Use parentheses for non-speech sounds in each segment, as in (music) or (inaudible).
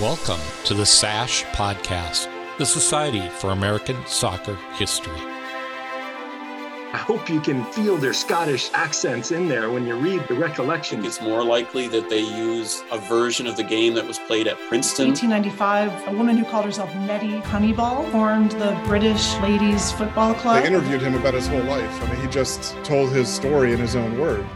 Welcome to the SASH Podcast, the Society for American Soccer History. I hope you can feel their Scottish accents in there when you read the recollection. It's more likely that they use a version of the game that was played at Princeton. 1895, a woman who called herself Nettie Honeyball formed the British Ladies Football Club. They interviewed him about his whole life. I mean, he just told his story in his own word.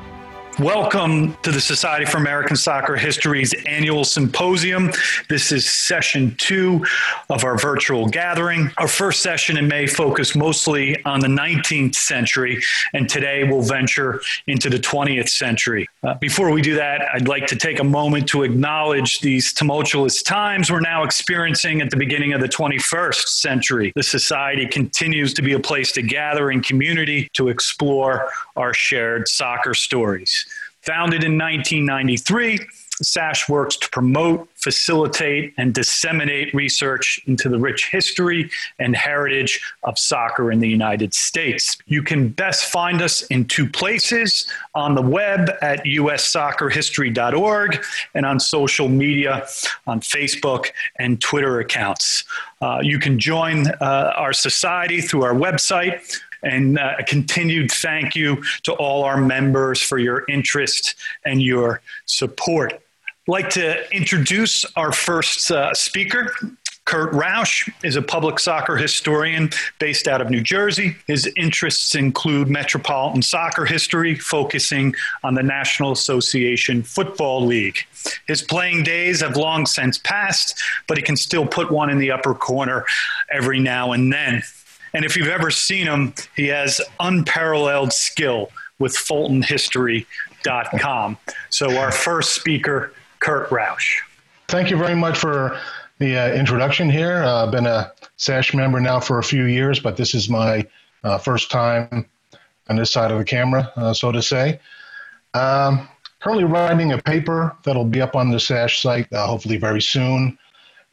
Welcome to the Society for American Soccer History's annual symposium. This is session two of our virtual gathering. Our first session in May focused mostly on the 19th century, and today we'll venture into the 20th century. Uh, before we do that, I'd like to take a moment to acknowledge these tumultuous times we're now experiencing at the beginning of the 21st century. The Society continues to be a place to gather in community to explore our shared soccer stories. Founded in 1993, SASH works to promote, facilitate, and disseminate research into the rich history and heritage of soccer in the United States. You can best find us in two places on the web at ussoccerhistory.org and on social media on Facebook and Twitter accounts. Uh, you can join uh, our society through our website, and uh, a continued thank you to all our members for your interest and your support. I'd like to introduce our first uh, speaker. Kurt Rausch is a public soccer historian based out of New Jersey. His interests include metropolitan soccer history, focusing on the National Association Football League. His playing days have long since passed, but he can still put one in the upper corner every now and then. And if you've ever seen him, he has unparalleled skill with FultonHistory.com. So, our first speaker, Kurt Rausch. Thank you very much for the uh, introduction here. I've uh, been a SASH member now for a few years, but this is my uh, first time on this side of the camera, uh, so to say. Um, currently writing a paper that'll be up on the SASH site uh, hopefully very soon,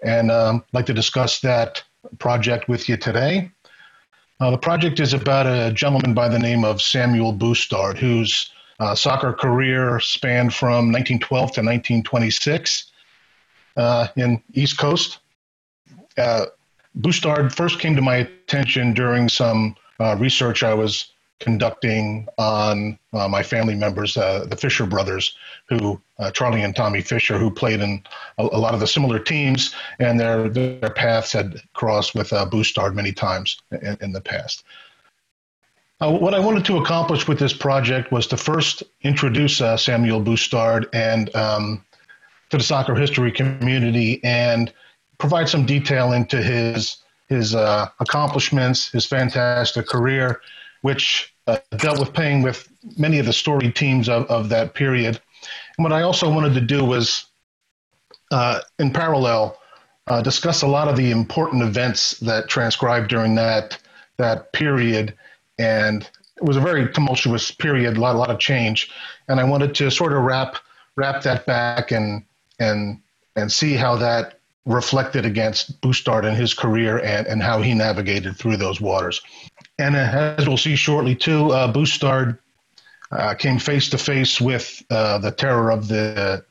and um, like to discuss that project with you today. Uh, the project is about a gentleman by the name of Samuel Bustard, whose uh, soccer career spanned from 1912 to 1926 uh, in East Coast. Uh, first came to my attention during some uh, research I was conducting on uh, my family members, uh, the Fisher brothers, who uh, Charlie and Tommy Fisher, who played in a, a, lot of the similar teams, and their their paths had crossed with uh, Bustard many times in, in the past. Uh, what I wanted to accomplish with this project was to first introduce uh, Samuel Bustard and um, to the soccer history community and provide some detail into his his uh, accomplishments, his fantastic career, which uh, dealt with playing with many of the storied teams of, of that period. And what I also wanted to do was, uh, in parallel, uh, discuss a lot of the important events that transcribed during that that period. And it was a very tumultuous period, a lot, a lot of change. And I wanted to sort of wrap wrap that back and and and see how that reflected against Bustard and his career and, and how he navigated through those waters. And as we'll see shortly, too, uh, Bustard uh, came face to face with uh, the terror of the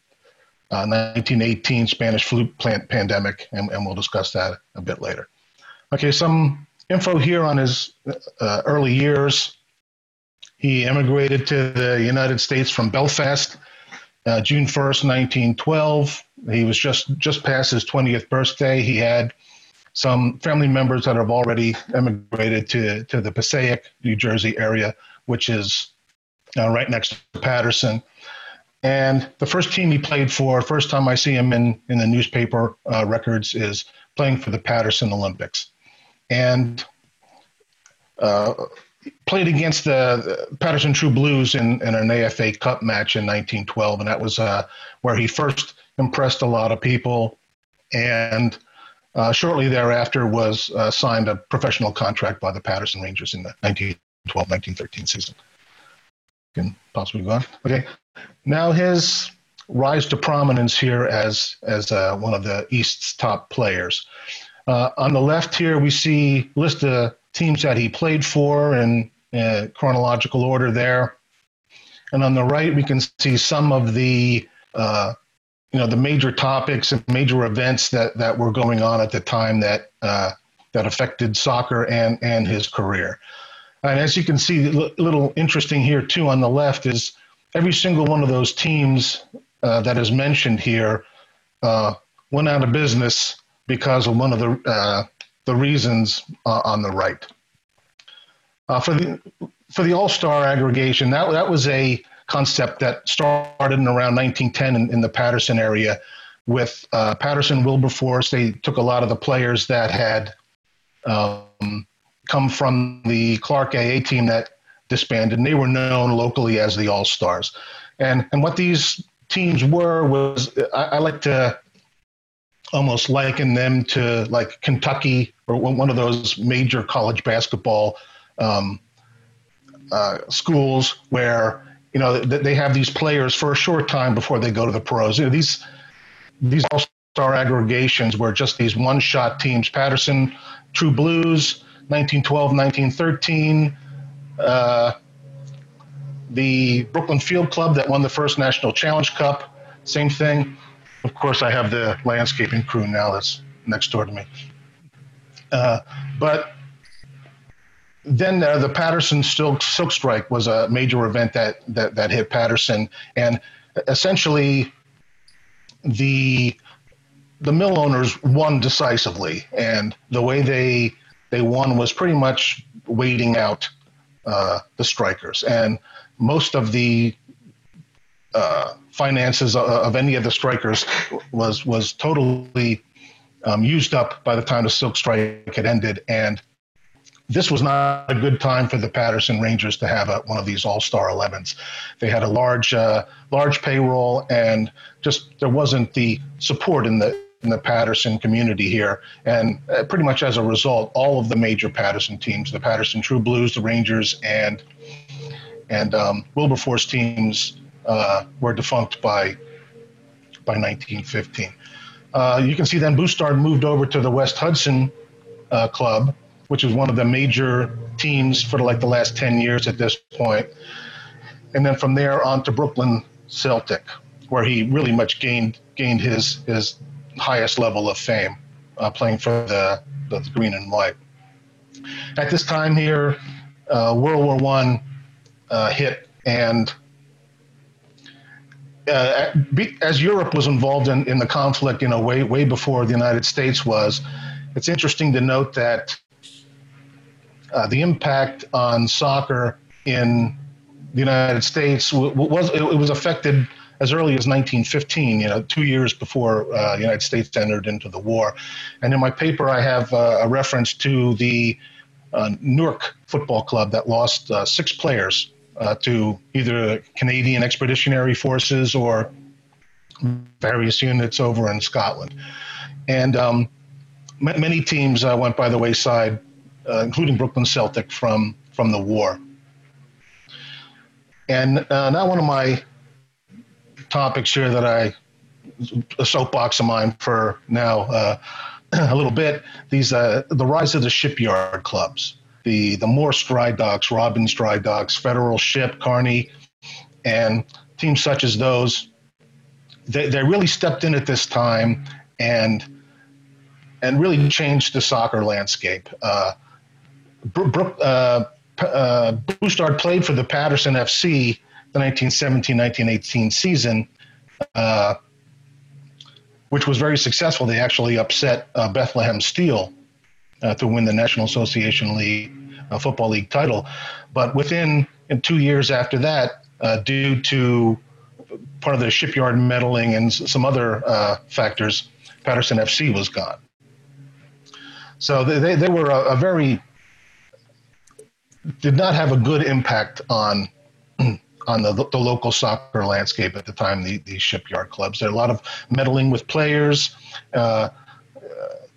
1918 uh, Spanish flu plant pandemic, and, and, we'll discuss that a bit later. Okay, some info here on his uh, early years. He immigrated to the United States from Belfast uh, June 1st, 1912. He was just just past his 20th birthday. He had some family members that have already emigrated to, to the Passaic, New Jersey area, which is uh, right next to Paterson. And the first team he played for, first time I see him in, in the newspaper uh, records, is playing for the Paterson Olympics. And uh, played against the, the, Paterson True Blues in, in an AFA Cup match in 1912. And that was uh, where he first impressed a lot of people. And uh, shortly thereafter was uh, signed a professional contract by the Paterson Rangers in the 1912-1913 season. Can possibly go on. Okay. Now his rise to prominence here as as uh, one of the East's top players. Uh, on the left here, we see list of teams that he played for in uh, chronological order there. And on the right, we can see some of the uh, you know the major topics and major events that that were going on at the time that uh, that affected soccer and and his career. And as you can see, a little interesting here too on the left is every single one of those teams uh, that is mentioned here uh, went out of business because of one of the uh, the reasons uh, on the right. Uh, for the for the All Star aggregation, that that was a concept that started in around 1910 in, in the Paterson area with uh, Paterson Wilberforce. They took a lot of the players that had um, come from the Clark AA team that disbanded, and they were known locally as the All Stars. And and what these teams were was I, I, like to almost liken them to like Kentucky or one of those major college basketball um, uh, schools where you know they have these players for a short time before they go to the pros. You know, these these all star aggregations were just these one shot teams. Paterson, True Blues, 1912, 1913. Uh, the Brooklyn Field Club that won the first National Challenge Cup, same thing. Of course, I have the landscaping crew now that's next door to me. Uh, but then uh, the Paterson Silk, Silk Strike was a major event that, that, that hit Paterson. And essentially, the the mill owners won decisively, and the way they they won was pretty much waiting out uh, the strikers. And most of the uh, finances of any of the strikers was was totally um, used up by the time the Silk Strike had ended, and this was not a good time for the Paterson Rangers to have a, one of these All Star 11s. They had a large uh, large payroll, and just there wasn't the support in the in the Paterson community here. And uh, pretty much as a result, all of the major Paterson teams, the Paterson True Blues, the Rangers, and and um, Wilberforce teams uh, were defunct by by 1915. Uh, you can see then Bustard moved over to the West Hudson uh, Club, which is one of the major teams for like the last 10 years at this point. And then from there on to Brooklyn Celtic, where he really much gained gained his his highest level of fame, uh, playing for the, the green and white. At this time here, uh, World War One uh, hit, and uh, as Europe was involved in, in the conflict, you know, way way before the United States was, it's interesting to note that uh, the impact on soccer in the United States was it was affected as early as 1915, you know, two years before uh, the United States entered into the war. And in my paper, I have uh, a reference to the uh, Newark Football Club that lost uh, six players uh, to either Canadian Expeditionary Forces or various units over in Scotland. And um, m- many teams uh, went by the wayside, including Brooklyn Celtic, from, from the war. And now one of my topics here that I a soapbox of mine for now uh, (clears throat) a little bit. These uh, the rise of the shipyard clubs, the the Morse Dry Docks, Robins Dry Docks, Federal Ship, Kearny, and teams such as those. They, they really stepped in at this time and and really changed the soccer landscape. Uh, uh, uh, played for the Paterson FC the 1917-1918 season, uh, which was very successful. They actually upset uh, Bethlehem Steel uh, to win the National Association League uh, Football League title. But within in two years after that, uh, due to part of the shipyard meddling and some other factors, Paterson FC was gone. So they, they were a, a very did not have a good impact on (clears throat) on the, the local soccer landscape at the time, the, these shipyard clubs. There are a lot of meddling with players, uh,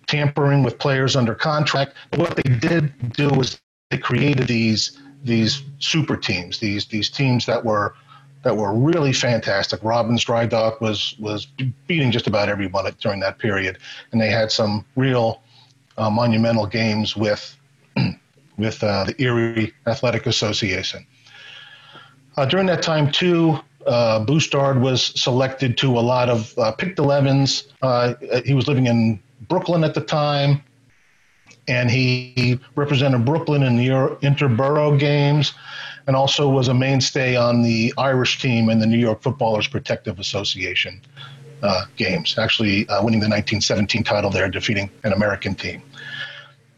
tampering with players under contract. But what they did do was they created these these super teams, these these teams that were that were really fantastic. Robins Dry Dock was was beating just about everyone during that period, and they had some real uh, monumental games with with uh, the Erie Athletic Association. Uh, during that time, too, uh, Bustard was selected to a lot of uh, picked 11s. Uh, he was living in Brooklyn at the time, and he represented Brooklyn in the interborough games, and also was a mainstay on the Irish team in the New York Footballers Protective Association uh, games, actually uh, winning the 1917 title there, defeating an American team.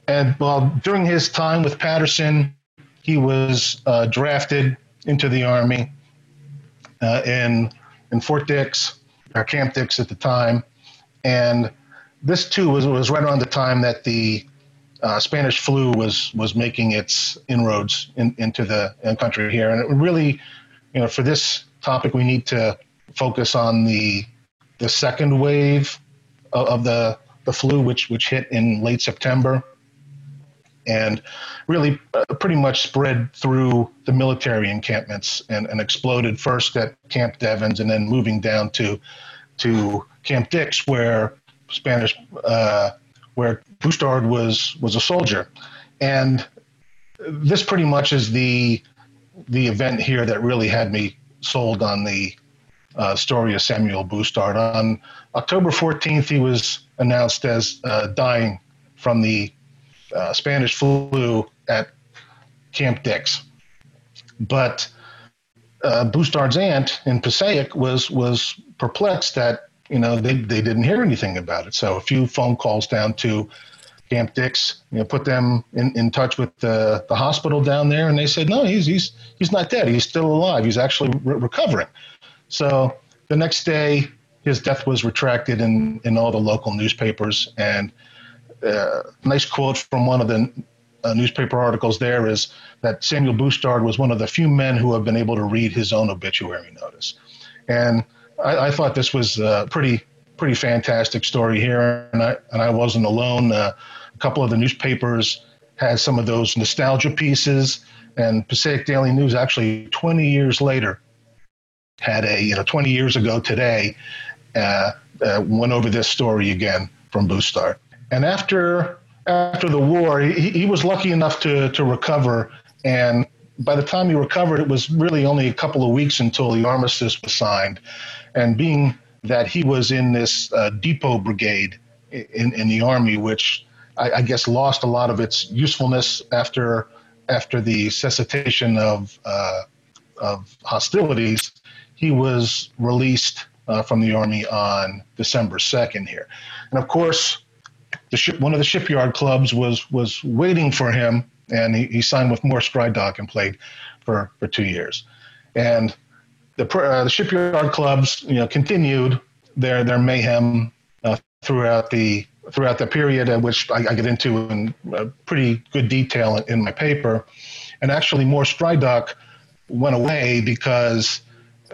And while during his time with Paterson, he was uh, drafted into the Army uh, in in Fort Dix or Camp Dix at the time, and this too was was right around the time that the uh, Spanish flu was was making its inroads in, into the in country here, and it really, you know, for this topic we need to focus on the the second wave of, of the the flu, which which hit in late September, and really uh, pretty much spread through the military encampments and, and exploded first at Camp Devens and then moving down to to Camp Dix, where Spanish uh, where Bustard was was a soldier, and this pretty much is the the event here that really had me sold on the uh, story of Samuel Bustard. On October 14th, he was announced as uh, dying from the uh, Spanish flu at Camp Dix. But uh, Bustard's aunt in Passaic was was perplexed that you know they, they didn't hear anything about it. So a few phone calls down to Camp Dix, you know, put them in, in touch with the, the hospital down there, and they said no, he's he's he's not dead. He's still alive. He's actually re- recovering. So the next day, his death was retracted in in all the local newspapers, and uh, nice quote from one of the uh, newspaper articles there is that Samuel Bustard was one of the few men who have been able to read his own obituary notice. And I, I thought this was a pretty pretty fantastic story here, and I and I wasn't alone. Uh, a couple of the newspapers had some of those nostalgia pieces, and Passaic Daily News actually 20 years later had a you know 20 years ago today uh, uh, went over this story again from Bustard. And after after the war, he, he was lucky enough to to recover. And by the time he recovered, it was really only a couple of weeks until the armistice was signed. And being that he was in this uh, depot brigade in, in the army, which I, I, guess lost a lot of its usefulness after after the cessation of uh, of hostilities, he was released uh, from the army on December second here, and of course the ship, one of the shipyard clubs was was waiting for him, and he, he signed with Morse Dry Dock and played for, for two years. And the uh, the shipyard clubs, you know, continued their their mayhem uh, throughout the throughout the period at which I, I get into in uh, pretty good detail in, in, my paper. And actually, Morse Dry Dock went away because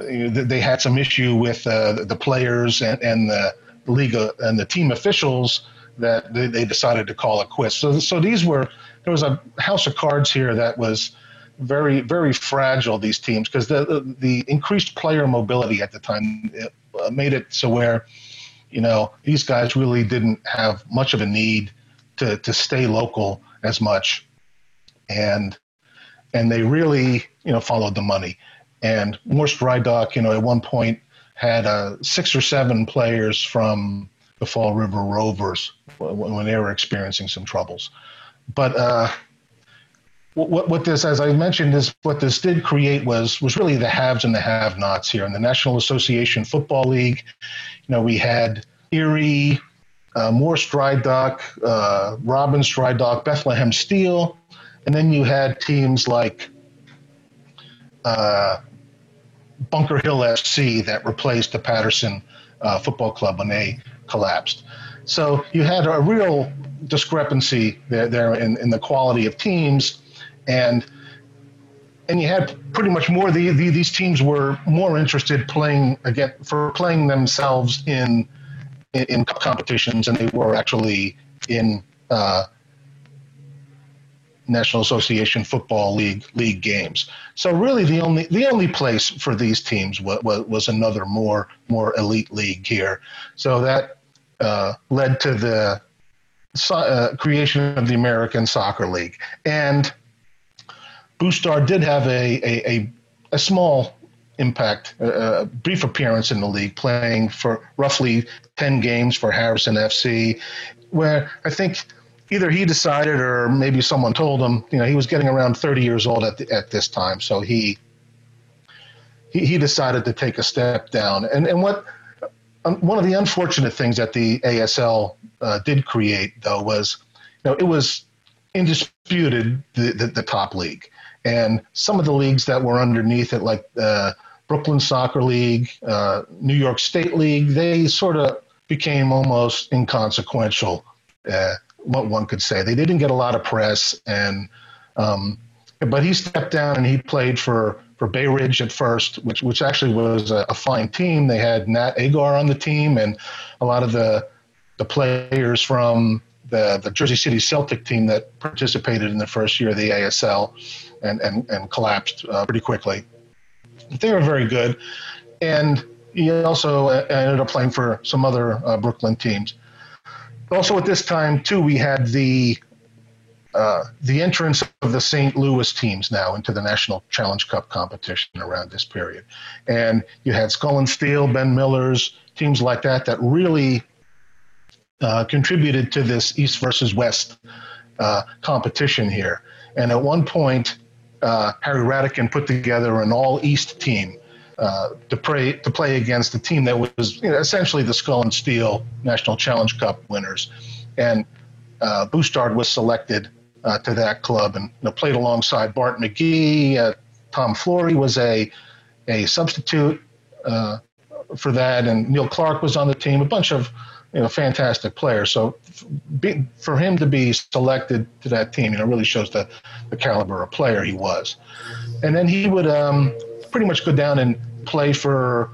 you they had some issue with uh, the players and, and the league uh, and the team officials that they, they decided to call it quits. So, so these were there was a house of cards here that was very very fragile. These teams because the, the, the increased player mobility at the time uh, made it so where you know these guys really didn't have much of a need to to stay local as much, and and they really you know followed the money. And Morse Dry Dock, you know, at one point had uh, six or seven players from the Fall River Rovers when they were experiencing some troubles. But uh, what, what this, as I mentioned, is what this did create was was really the haves and the have-nots here in the National Association Football League. You know, we had Erie, uh, Morse Dry uh, Robins Dry Bethlehem Steel, and then you had teams like uh, Bunker Hill FC that replaced the Paterson uh, Football Club when they collapsed. So you had a real discrepancy there, there in, in the quality of teams, and and you had pretty much more. The, the, these teams were more interested playing again for playing themselves in in, in competitions, and they were actually in uh, National Association Football League league games. So really, the only the only place for these teams was, was, was another more more elite league here. So that uh, led to the uh, creation of the American Soccer League. And Bustard did have a, a, a, a small impact, a brief appearance in the league, playing for roughly 10 games for Harrison FC, where I think either he decided or maybe someone told him, you know, he was getting around 30 years old at, the, at this time. So he, he, he decided to take a step down. And, and what, um, one of the unfortunate things that the ASL uh, did create, though, was, you know, it was indisputed the, the, the top league and some of the leagues that were underneath it, like uh, Brooklyn Soccer League, uh, New York State League, they sort of became almost inconsequential. Uh, what one could say, they didn't get a lot of press, and um, but he stepped down and he played for for Bay Ridge at first, which which actually was a, a fine team. They had Nat Agar on the team, and a lot of the the players from the, the Jersey City Celtic team that participated in the first year of the ASL and, and, and collapsed uh, pretty quickly. They were very good. And he also uh, ended up playing for some other uh, Brooklyn teams. Also, at this time, too, we had the uh, the entrance of the St. Louis teams now into the National Challenge Cup competition around this period. And you had Scullin Steel, Ben Miller's, teams like that that really uh, contributed to this East versus West uh, competition here. And at one point, uh, Harry Radican put together an all East team uh, to play to play against a team that was you know, essentially the Scullin Steel National Challenge Cup winners, and uh, Bustard was selected uh, to that club and you know, played alongside Bart McGhee. Uh, Tom Florie was a a substitute uh, for that, and Neil Clark was on the team. A bunch of you know, fantastic players. So be, for him to be selected to that team, you know, really shows the, the caliber of player he was. And then he would um, pretty much go down and play for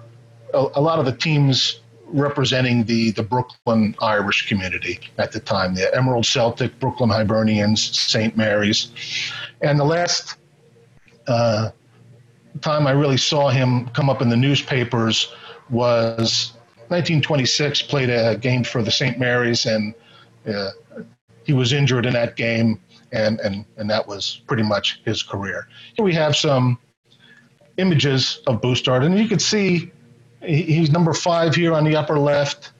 a, a, lot of the teams representing the, the Brooklyn Irish community at the time, the Emerald Celtic, Brooklyn Hibernians, St. Mary's. And the last uh, time I really saw him come up in the newspapers was 1926, played a game for the St. Mary's, and uh, he was injured in that game, and, and, and that was pretty much his career. Here we have some images of Bustard, and you can see he's number five here on the upper left,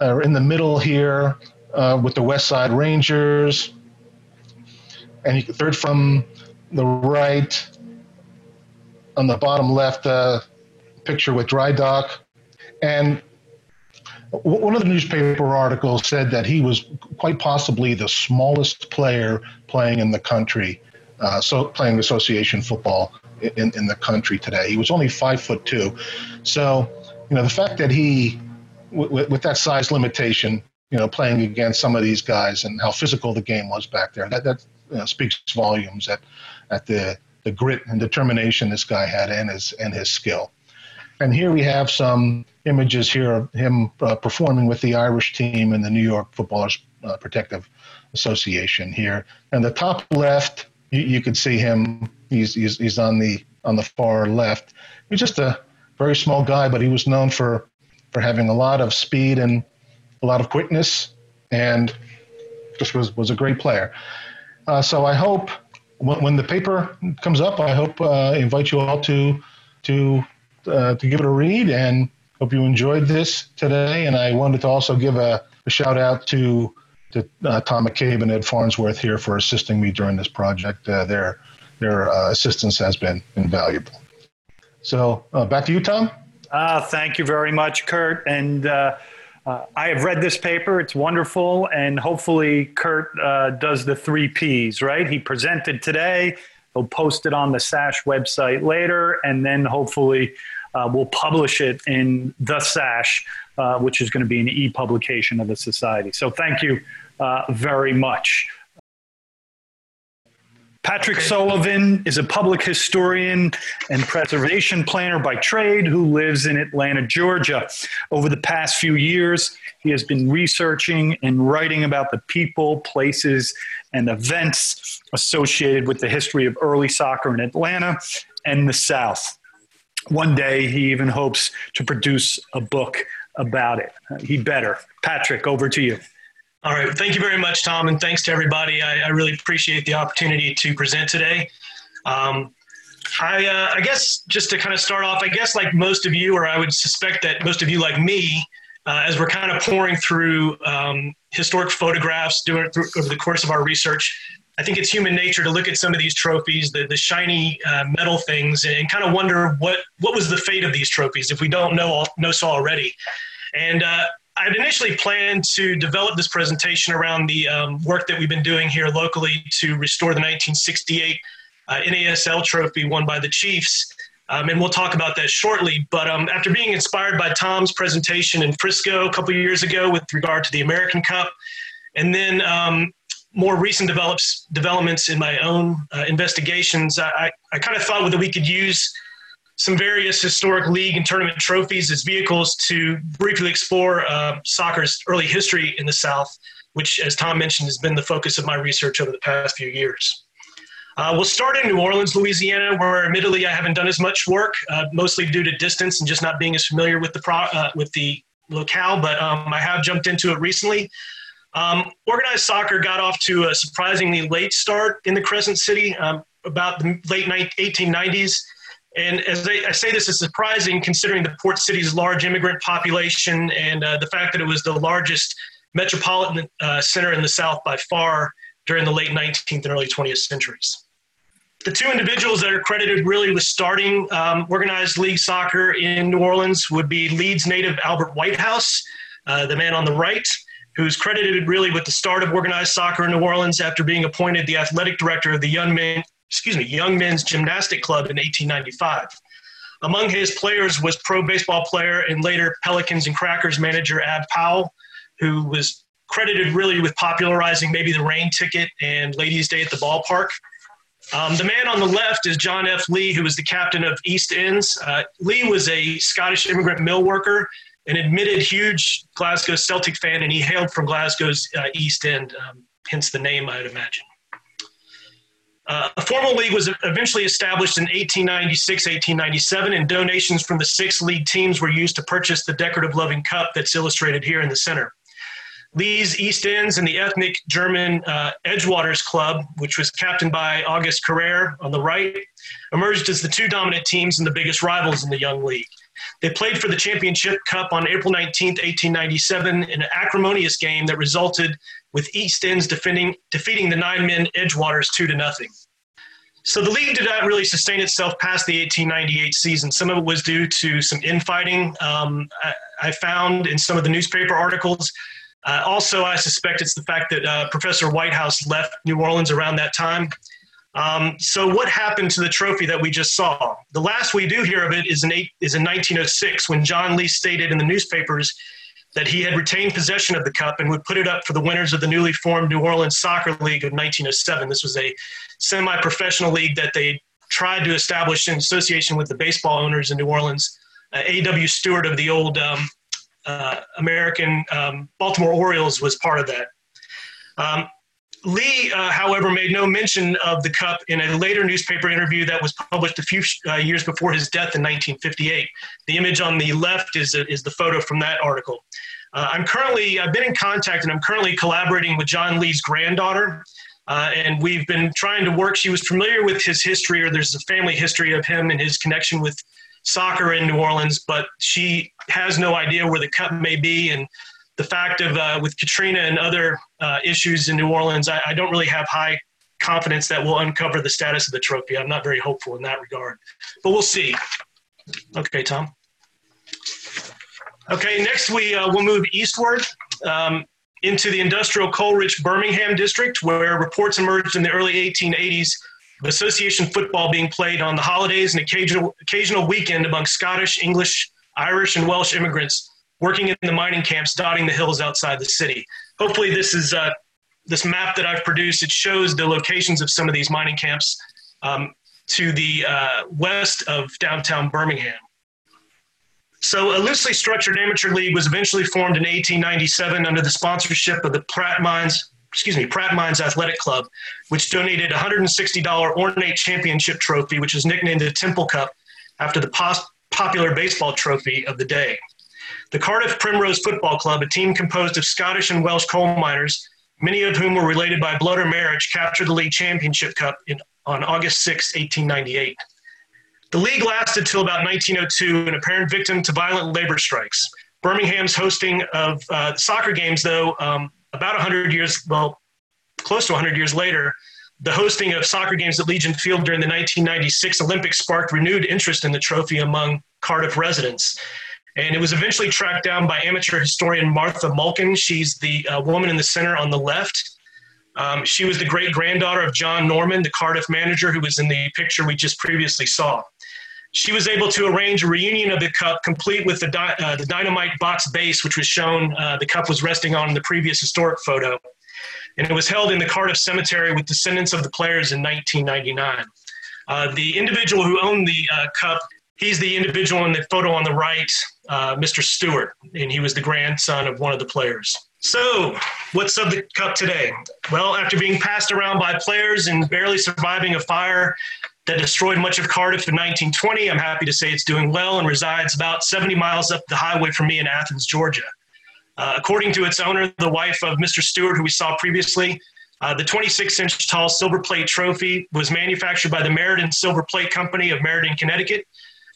uh, in the middle here uh, with the West Side Rangers, and third from the right on the bottom left uh, picture with Dry Dock. And one of the newspaper articles said that he was quite possibly the smallest player playing in the country, uh, so playing association football in, in the country today. He was only five foot two, so you know the fact that he, w- with that size limitation, you know, playing against some of these guys and how physical the game was back there, that that you know, speaks volumes at at the the grit and determination this guy had and his and his skill. And here we have some images here of him uh, performing with the Irish team and the New York Footballers uh, Protective Association here. And the top left, you, you can see him. He's, he's, he's on the on the far left. He's just a very small guy, but he was known for for having a lot of speed and a lot of quickness, and just was was a great player. Uh, so I hope when, when, the paper comes up, I hope uh, invite you all to to uh, to give it a read and hope you enjoyed this today. And I wanted to also give a, a shout out to to uh, Tom McCabe and Ed Farnsworth here for assisting me during this project. Uh, their their uh, assistance has been invaluable. So uh, back to you, Tom. Uh, thank you very much, Kurt. And uh, I have read this paper. It's wonderful. And hopefully, Kurt does the three Ps, right? He presented today. He'll post it on the SASH website later. And then hopefully, uh, we'll publish it in the SASH, uh, which is going to be an e publication of the Society. So thank you uh, very much. Patrick Sullivan is a public historian and preservation planner by trade who lives in Atlanta, Georgia. Over the past few years, he has been researching and writing about the people, places, and events associated with the history of early soccer in Atlanta and the South. One day, he even hopes to produce a book about it. Uh, he better. Patrick, over to you. All right. Thank you very much, Tom, and thanks to everybody. I, I really appreciate the opportunity to present today. Um, I, uh, I guess just to kind of start off, I guess like most of you, or I would suspect that most of you, like me, uh, as we're kind of pouring through um, historic photographs doing through, over the course of our research, I think it's human nature to look at some of these trophies, the, the shiny uh, metal things, and kind of wonder what, what was the fate of these trophies if we don't know, all, know so already. And I'd initially planned to develop this presentation around the um, work that we've been doing here locally to restore the 1968 uh, NASL trophy won by the Chiefs. Um, and we'll talk about that shortly. But um, after being inspired by Tom's presentation in Frisco a couple years ago with regard to the American Cup, and then um, more recent develops, developments in my own uh, investigations, I, I kind of thought that we could use some various historic league and tournament trophies as vehicles to briefly explore uh, soccer's early history in the South, which, as Tom mentioned, has been the focus of my research over the past few years. Uh, we'll start in New Orleans, Louisiana, where admittedly I haven't done as much work, uh, mostly due to distance and just not being as familiar with the pro- uh, with the locale. But um, I have jumped into it recently. Um, organized soccer got off to a surprisingly late start in the Crescent City, um, about the late 1890s. And as I, I, say this is surprising considering the port city's large immigrant population and uh, the fact that it was the largest metropolitan uh, center in the South by far during the late 19th and early 20th centuries. The two individuals that are credited really with starting um, organized league soccer in New Orleans would be Leeds native Albert Whitehouse, uh, the man on the right, who's credited really with the start of organized soccer in New Orleans after being appointed the athletic director of the Young Men, excuse me, Young Men's Gymnastic Club in 1895. Among his players was pro baseball player and later Pelicans and Crackers manager Ab Powell, who was credited really with popularizing maybe the rain ticket and ladies' day at the ballpark. Um, the man on the left is John F. Lee, who was the captain of East Ends. Uh, Lee was a Scottish immigrant mill worker, an admitted huge Glasgow Celtic fan, and he hailed from Glasgow's uh, East End, um, hence the name, I'd imagine. Uh, a formal league was eventually established in 1896 1897, and donations from the six league teams were used to purchase the decorative loving cup that's illustrated here in the center. Lee's East Ends and the ethnic German uh, Edgewaters Club, which was captained by August Carrere on the right, emerged as the two dominant teams and the biggest rivals in the young league. They played for the Championship Cup on April 19, 1897, in an acrimonious game that resulted with East Ends defending, defeating the nine men Edgewaters 2 to nothing. So the league did not really sustain itself past the 1898 season. Some of it was due to some infighting. Um, I, I, found in some of the newspaper articles. Uh, also, I suspect it's the fact that uh, Professor Whitehouse left New Orleans around that time. Um, so, what happened to the trophy that we just saw? The last we do hear of it is in, eight, is in 1906 when John Lee stated in the newspapers that he had retained possession of the cup and would put it up for the winners of the newly formed New Orleans Soccer League of 1907. This was a semi professional league that they tried to establish in association with the baseball owners in New Orleans. Uh, A.W. Stewart of the old um, uh, American um, Baltimore Orioles was part of that. Um, Lee, uh, however, made no mention of the cup in a later newspaper interview that was published a few uh, years before his death in 1958. The image on the left is, is the photo from that article. Uh, I'm currently, I've been in contact and I'm currently collaborating with John Lee's granddaughter. Uh, and we've been trying to work. She was familiar with his history, or there's a family history of him and his connection with soccer in New Orleans, but she has no idea where the cup may be. And the fact of uh, with Katrina and other uh, issues in New Orleans, I, I, don't really have high confidence that we'll uncover the status of the trophy. I'm not very hopeful in that regard, but we'll see. Okay, Tom. Okay, next we uh, will move eastward um, into the industrial coal-rich Birmingham district, where reports emerged in the early 1880s of association football being played on the holidays and occasional occasional weekend among Scottish, English, Irish, and Welsh immigrants working in the mining camps dotting the hills outside the city. Hopefully, this is uh, this map that I've produced. It shows the locations of some of these mining camps um, to the uh, west of downtown Birmingham. So, a loosely structured amateur league was eventually formed in 1897 under the sponsorship of the Pratt Mines, excuse me, Pratt Mines Athletic Club, which donated a $160 ornate championship trophy, which is nicknamed the Temple Cup after the pos- popular baseball trophy of the day. The Cardiff Primrose Football Club, a team composed of Scottish and Welsh coal miners, many of whom were related by blood or marriage, captured the league championship cup in, on August 6, 1898. The league lasted till about 1902, an apparent victim to violent labor strikes. Birmingham's hosting of uh, soccer games, though, um, about 100 years, well, close to 100 years later, the hosting of soccer games at Legion Field during the 1996 Olympics sparked renewed interest in the trophy among Cardiff residents. And it was eventually tracked down by amateur historian Martha Mulkin. She's the uh, woman in the center on the left. Um, she was the great granddaughter of John Norman, the Cardiff manager who was in the picture we just previously saw. She was able to arrange a reunion of the cup, complete with the, di- uh, the dynamite box base, which was shown uh, the cup was resting on in the previous historic photo and it was held in the Cardiff Cemetery with descendants of the players in 1999. Uh, the individual who owned the uh, cup, he's the individual in the photo on the right, uh, Mr. Stewart, and he was the grandson of one of the players. So, what's of the cup today? Well, after being passed around by players and barely surviving a fire that destroyed much of Cardiff in 1920, I'm happy to say it's doing well and resides about 70 miles up the highway from me in Athens, Georgia. Uh, according to its owner, the wife of Mr. Stewart, who we saw previously, uh, the 26 inch tall silver plate trophy was manufactured by the Meriden Silver Plate Company of Meriden, Connecticut.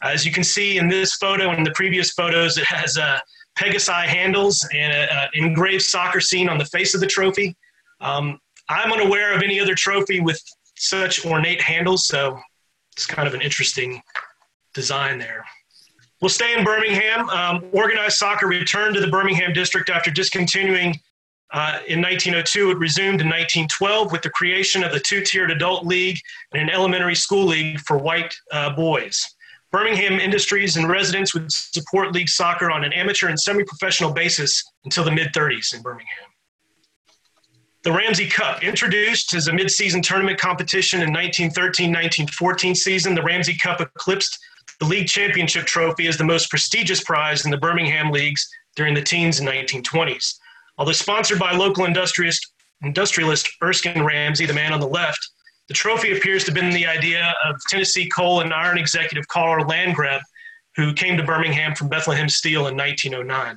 As you can see in this photo and the previous photos, it has uh, Pegasi handles and an engraved soccer scene on the face of the trophy. Um, I'm unaware of any other trophy with such ornate handles, so it's kind of an interesting design there. We'll stay in Birmingham. Um, organized soccer returned to the Birmingham district after discontinuing uh, in 1902. It resumed in 1912 with the creation of the two tiered adult league and an elementary school league for white uh, boys. Birmingham industries and residents would support league soccer on an amateur and semi professional basis until the mid 30s in Birmingham. The Ramsey Cup, introduced as a mid season tournament competition in 1913 1914 season, the Ramsey Cup eclipsed the league championship trophy as the most prestigious prize in the Birmingham leagues during the teens and 1920s. Although sponsored by local industrialist, industrialist Erskine Ramsey, the man on the left, the trophy appears to have been the idea of Tennessee coal and iron executive Carl Landgrab, who came to Birmingham from Bethlehem Steel in 1909.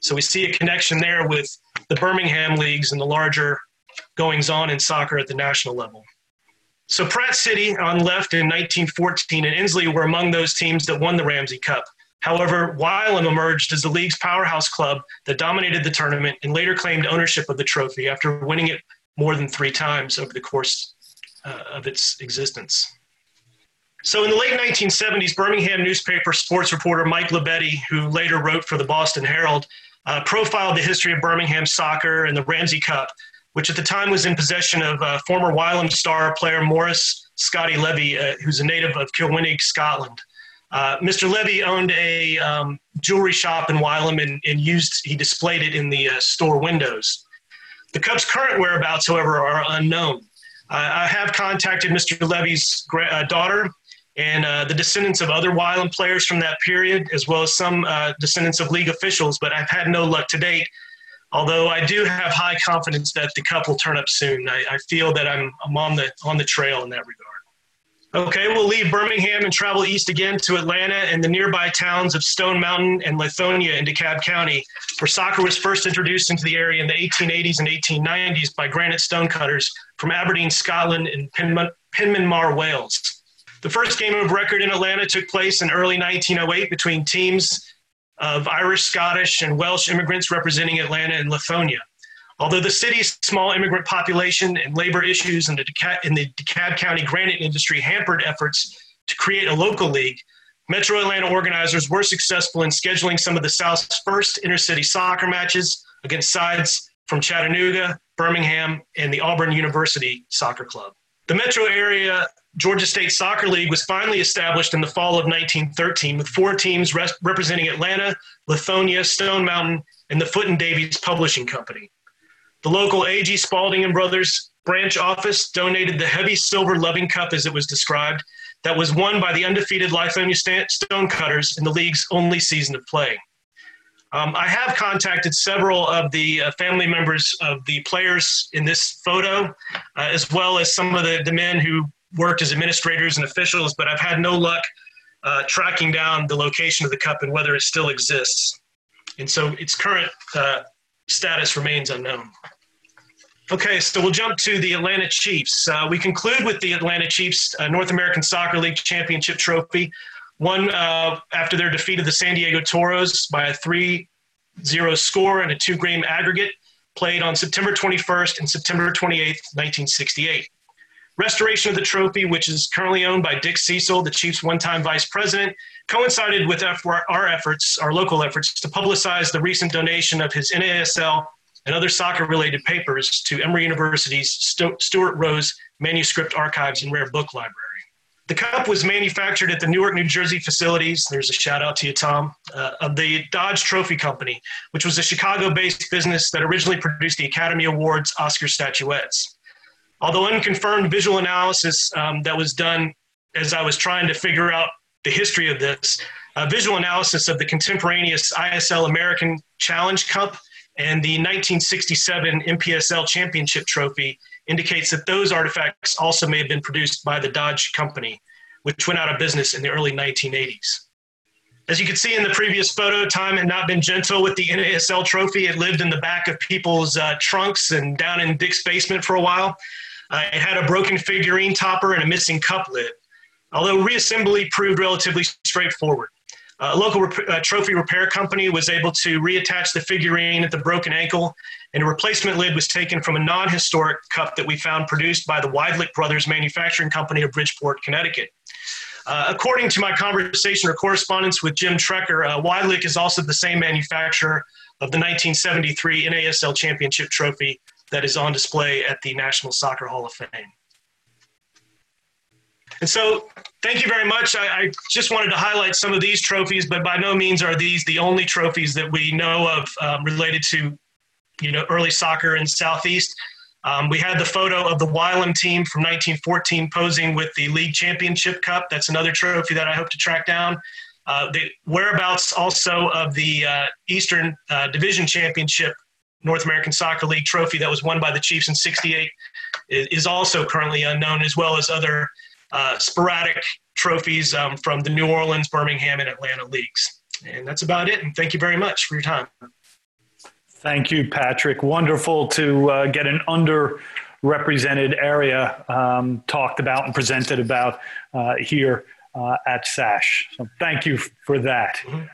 So we see a connection there with the Birmingham leagues and the larger goings on in soccer at the national level. So Pratt City on left in 1914 and Ensley were among those teams that won the Ramsey Cup. However, Wylam emerged as the league's powerhouse club that dominated the tournament and later claimed ownership of the trophy after winning it more than three times over the course uh, of its existence. So, in the late 1970s, Birmingham newspaper sports reporter Mike Labetti, who later wrote for the Boston Herald, uh, profiled the history of Birmingham soccer and the Ramsey Cup which at the time was in possession of uh, former Wylam star player Morris Scotty Levy, uh, who's a native of Kilwinning, Scotland. Uh, Mr. Levy owned a um, jewelry shop in Wylam and, and, used he displayed it in the uh, store windows. The Cup's current whereabouts, however, are unknown. I have contacted Mr. Levy's uh, daughter and uh, the descendants of other Wylam players from that period, as well as some descendants of league officials, but I've had no luck to date although I do have high confidence that the cup will turn up soon. I, I feel that I'm, I'm on the on the trail in that regard. Okay, we'll leave Birmingham and travel east again to Atlanta and the nearby towns of Stone Mountain and Lithonia in DeKalb County, where soccer was first introduced into the area in the 1880s and 1890s by granite stonecutters from Aberdeen, Scotland, and Penman, Penmaenmawr, Wales. The first game of record in Atlanta took place in early 1908 between teams of Irish, Scottish, and Welsh immigrants representing Atlanta and Lithonia. Although the city's small immigrant population and labor issues in the, DeKalb, in the DeKalb County granite industry hampered efforts to create a local league, Metro Atlanta organizers were successful in scheduling some of the South's first intercity soccer matches against sides from Chattanooga, Birmingham, and the Auburn University Soccer Club. The metro area Georgia State Soccer League was finally established in the fall of 1913 with four teams representing Atlanta, Lithonia, Stone Mountain, and the Foote and Davies Publishing Company. The local A.G. Spalding and Brothers branch office donated the heavy silver loving cup, as it was described, that was won by the undefeated Lithonia Stonecutters in the league's only season of play. Um, I have contacted several of the uh, family members of the players in this photo, uh, as well as some of the, the men who worked as administrators and officials, but I've had no luck uh, tracking down the location of the cup and whether it still exists. And so its current uh, status remains unknown. Okay, so we'll jump to the Atlanta Chiefs. Uh, we conclude with the Atlanta Chiefs uh, North American Soccer League Championship Trophy, won uh, after their defeat of the San Diego Toros by a 3 0 score and a two game aggregate, played on September 21st and September 28th, 1968. Restoration of the trophy, which is currently owned by Dick Cecil, the Chiefs' one time vice president, coincided with our efforts, our local efforts, to publicize the recent donation of his NASL and other soccer related papers to Emory University's Stuart Rose Manuscript Archives and Rare Book Library. The cup was manufactured at the Newark, New Jersey facilities. There's a shout out to you, Tom, uh, of the Dodge Trophy Company, which was a Chicago based business that originally produced the Academy Awards Oscar statuettes. Although unconfirmed visual analysis um, that was done as I was trying to figure out the history of this, uh, visual analysis of the contemporaneous ISL American Challenge Cup and the 1967 NPSL Championship Trophy indicates that those artifacts also may have been produced by the Dodge Company, which went out of business in the early 1980s. As you can see in the previous photo, time had not been gentle with the NASL trophy. It lived in the back of people's uh, trunks and down in Dick's basement for a while. Uh, it had a broken figurine topper and a missing cup lid, although reassembly proved relatively straightforward. A local rep- uh, trophy repair company was able to reattach the figurine at the broken ankle, and a replacement lid was taken from a non historic cup that we found produced by the Weidlich Brothers Manufacturing Company of Bridgeport, Connecticut. Uh, according to my conversation or correspondence with Jim Trecker, uh, Weidlich is also the same manufacturer of the 1973 NASL Championship trophy that is on display at the National Soccer Hall of Fame. And so, thank you very much. I, I, just wanted to highlight some of these trophies, but by no means are these the only trophies that we know of um, related to, you know, early soccer in Southeast. Um, we had the photo of the Wylam team from 1914 posing with the league championship cup. That's another trophy that I hope to track down. Uh, the whereabouts also of the uh, Eastern uh, Division Championship North American Soccer League trophy that was won by the Chiefs in '68 is, also currently unknown, as well as other uh, sporadic trophies um, from the New Orleans, Birmingham, and Atlanta leagues. And that's about it. And thank you very much for your time. Thank you, Patrick. Wonderful to uh, get an underrepresented area um, talked about and presented about uh, here uh, at SASH. So thank you for that. Mm-hmm.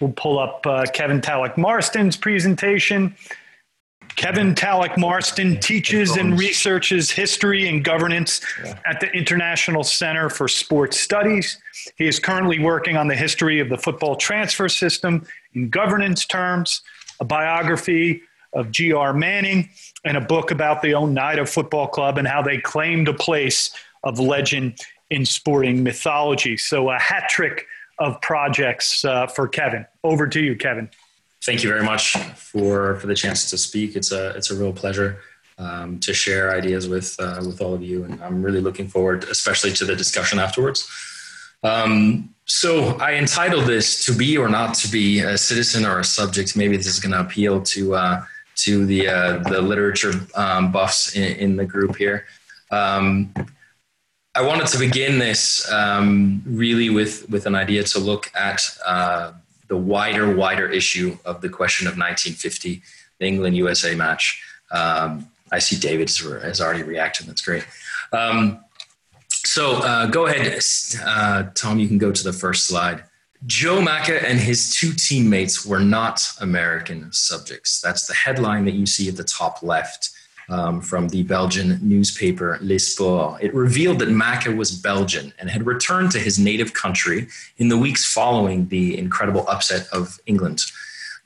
We'll pull up uh, Kevin Tallec Marston's presentation. Kevin Tallec Marston teaches and researches history and governance at the International Center for Sports Studies. He is currently working on the history of the football transfer system in governance terms, a biography of G.R. Manning, and a book about the Oneida Football Club and how they claimed a place of legend in sporting mythology. So, a hat trick of projects uh, for Kevin. Over to you, Kevin thank you very much for for the chance to speak. It's a it's a real pleasure um, to share ideas with uh, with all of you, and I'm really looking forward, especially to the discussion afterwards. Um, so I entitled this "To Be or Not to Be a Citizen or a Subject." Maybe this is going to appeal to uh, to the uh, the literature um, buffs in, in, the group here. Um, I wanted to begin this um, really with with an idea to look at uh, the wider, wider issue of the question of 1950, the England USA match. Um, I see David has already reacted. That's great. So uh, go ahead, uh, Tom. You can go to the first slide. Joe Macca and his two teammates were not American subjects. That's the headline that you see at the top left um, from the Belgian newspaper Le Sport. It revealed that Macca was Belgian and had returned to his native country in the weeks following the incredible upset of England.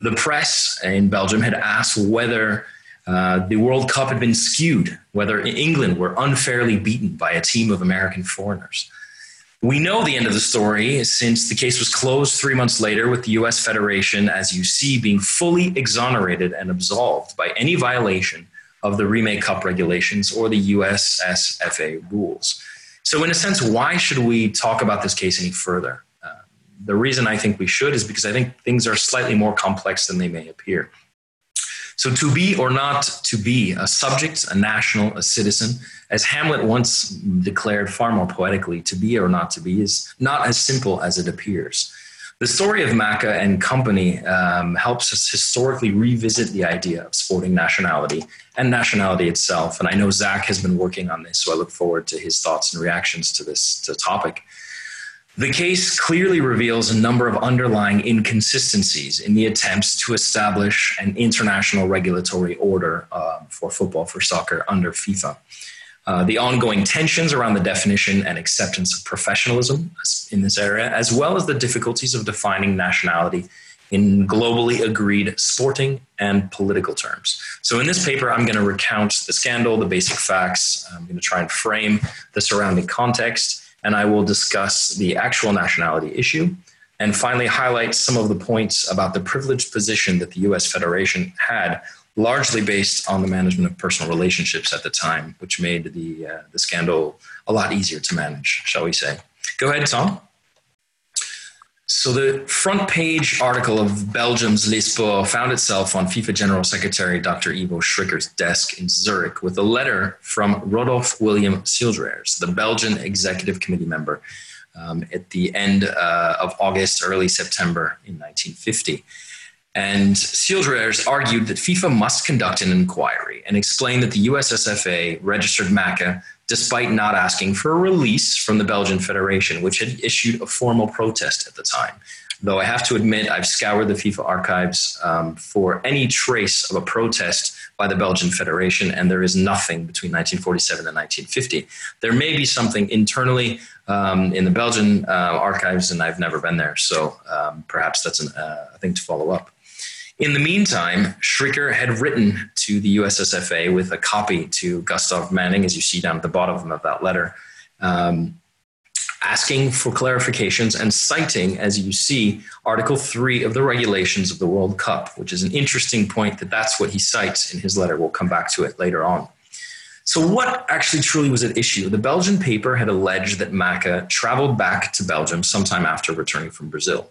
The press in Belgium had asked whether uh, the World Cup had been skewed, whether England were unfairly beaten by a team of American foreigners. We know the end of the story since the case was closed three months later with the US Federation, as you see, being fully exonerated and absolved by any violation of the Rimet Cup regulations or the USSFA rules. So, in a sense, why should we talk about this case any further? Uh, the reason I think we should is because I think things are slightly more complex than they may appear. So, to be or not to be a subject, a national, a citizen, as Hamlet once declared far more poetically, to be or not to be is not as simple as it appears. The story of Macca and company um, helps us historically revisit the idea of sporting nationality and nationality itself. And I know Zach has been working on this, so I look forward to his thoughts and reactions to this to topic. The case clearly reveals a number of underlying inconsistencies in the attempts to establish an international regulatory order uh, for football, for soccer under FIFA. Uh, the ongoing tensions around the definition and acceptance of professionalism in this area, as well as the difficulties of defining nationality in globally agreed sporting and political terms. So, in this paper, I'm going to recount the scandal, the basic facts. I'm going to try and frame the surrounding context, and I will discuss the actual nationality issue. And finally, highlight some of the points about the privileged position that the US Federation had largely based on the management of personal relationships at the time, which made the, uh, the scandal a lot easier to manage, shall we say. Go ahead, Tom. So, the front page article of Belgium's Sports found itself on FIFA General Secretary Dr. Ivo Schricker's desk in Zurich with a letter from Rodolphe William Seeldrayers, the Belgian Executive Committee member, um, at the end uh, of August, early September in 1950. And Seeldrayers argued that FIFA must conduct an inquiry and explain that the USSFA registered Macca despite not asking for a release from the Belgian Federation, which had issued a formal protest at the time. Though I have to admit, I've scoured the FIFA archives um, for any trace of a protest by the Belgian Federation, and there is nothing between 1947 and 1950. There may be something internally um, in the Belgian uh, archives, and I've never been there, so um, perhaps that's uh, a thing to follow up. In the meantime, Schricker had written to the USSFA with a copy to Gustav Manning, as you see down at the bottom of that letter, um, asking for clarifications and citing, as you see, Article 3 of the regulations of the World Cup, which is an interesting point that that's what he cites in his letter. We'll come back to it later on. So, what actually truly was at issue? The Belgian paper had alleged that Macca traveled back to Belgium sometime after returning from Brazil.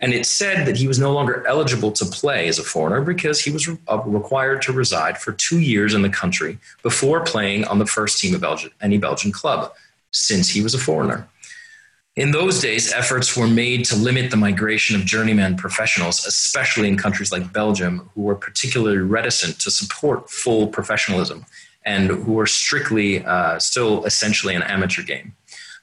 And it said that he was no longer eligible to play as a foreigner because he was re- uh, required to reside for two years in the country before playing on the first team of Belgium, any Belgian club, since he was a foreigner. In those days, efforts were made to limit the migration of journeyman professionals, especially in countries like Belgium, who were particularly reticent to support full professionalism and who were strictly uh, still essentially an amateur game.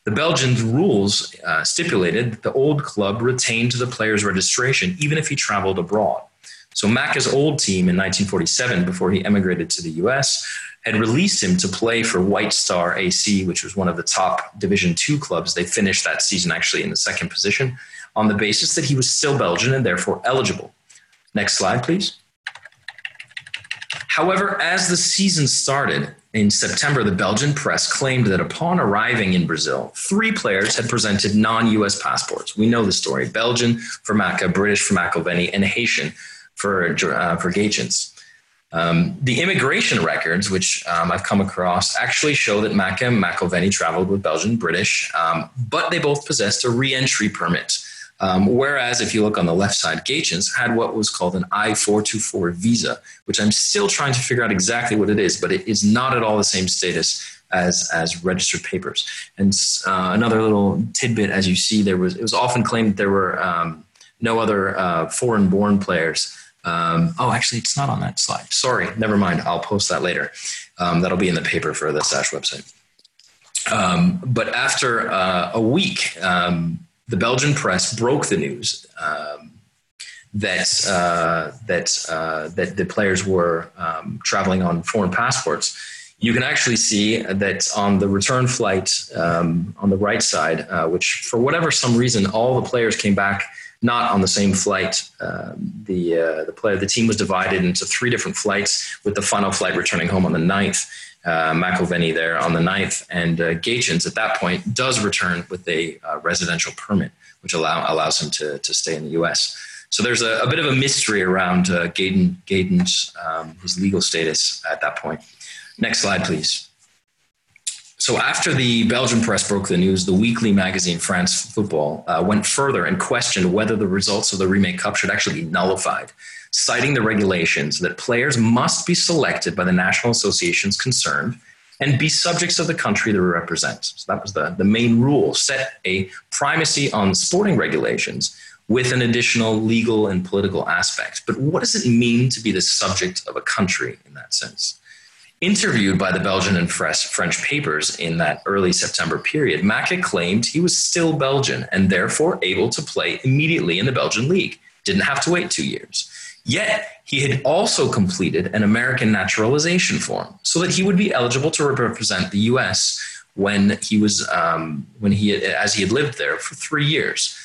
The Belgian rules uh, stipulated that the old club retained the player's registration even if he traveled abroad. So Macca's old team in 1947, before he emigrated to the US, had released him to play for White Star AC, which was one of the top Division Two clubs. They finished that season actually in the second position on the basis that he was still Belgian and therefore eligible. Next slide, please. However, as the season started, in September, the Belgian press claimed that upon arriving in Brazil, three players had presented non US passports. We know the story Belgian for Macca, British for McIlvenny, and Haitian for, uh, for Gaetjens. Um, the immigration records, which um, I've come across, actually show that Macca and McIlvenny traveled with Belgian British, um, but they both possessed a re entry permit. Um, whereas if you look on the left side, Gaetjens had what was called an I-424 visa, which I'm still trying to figure out exactly what it is, but it is not at all the same status as as registered papers. And uh, another little tidbit, as you see, there was it was often claimed that there were um, no other uh, foreign-born players. Um, oh, actually, it's not on that slide. Sorry, never mind. I'll post that later. Um, that'll be in the paper for the SASH website. Um, but after uh, a week, um, the Belgian press broke the news um, that uh, that uh, that the players were um, traveling on foreign passports. You can actually see that on the return flight um, on the right side, uh, which for whatever some reason, all the players came back not on the same flight. Um, the uh, the player the team was divided into three different flights, with the final flight returning home on the 9th uh, McIlvenny there on the 9th. And uh, Gaetjens at that point does return with a uh, residential permit, which allow, allows him to, to stay in the US. So there's a, a bit of a mystery around uh, Gaetjens' um, his legal status at that point. Next slide, please. So after the Belgian press broke the news, the weekly magazine France Football uh, went further and questioned whether the results of the Rimet Cup should actually be nullified citing the regulations that players must be selected by the national associations concerned and be subjects of the country they represent. So that was the, the main rule, set a primacy on sporting regulations with an additional legal and political aspect. But what does it mean to be the subject of a country in that sense? Interviewed by the Belgian and French papers in that early September period, Macca claimed he was still Belgian and therefore able to play immediately in the Belgian league. Didn't have to wait two years. Yet, he had also completed an American naturalization form so that he would be eligible to represent the US when he was, um, when he, as he had lived there for three years.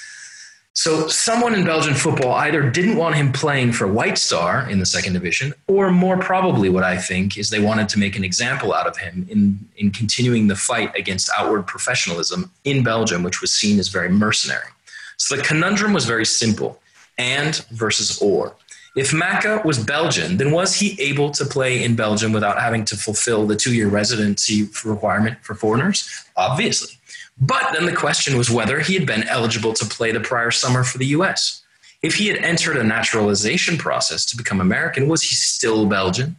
So, someone in Belgian football either didn't want him playing for White Star in the second division, or more probably, what I think is they wanted to make an example out of him in, in continuing the fight against outward professionalism in Belgium, which was seen as very mercenary. So, the conundrum was very simple and versus or. If Macca was Belgian, then was he able to play in Belgium without having to fulfill the two year residency requirement for foreigners? Obviously. But then the question was whether he had been eligible to play the prior summer for the US. If he had entered a naturalization process to become American, was he still Belgian?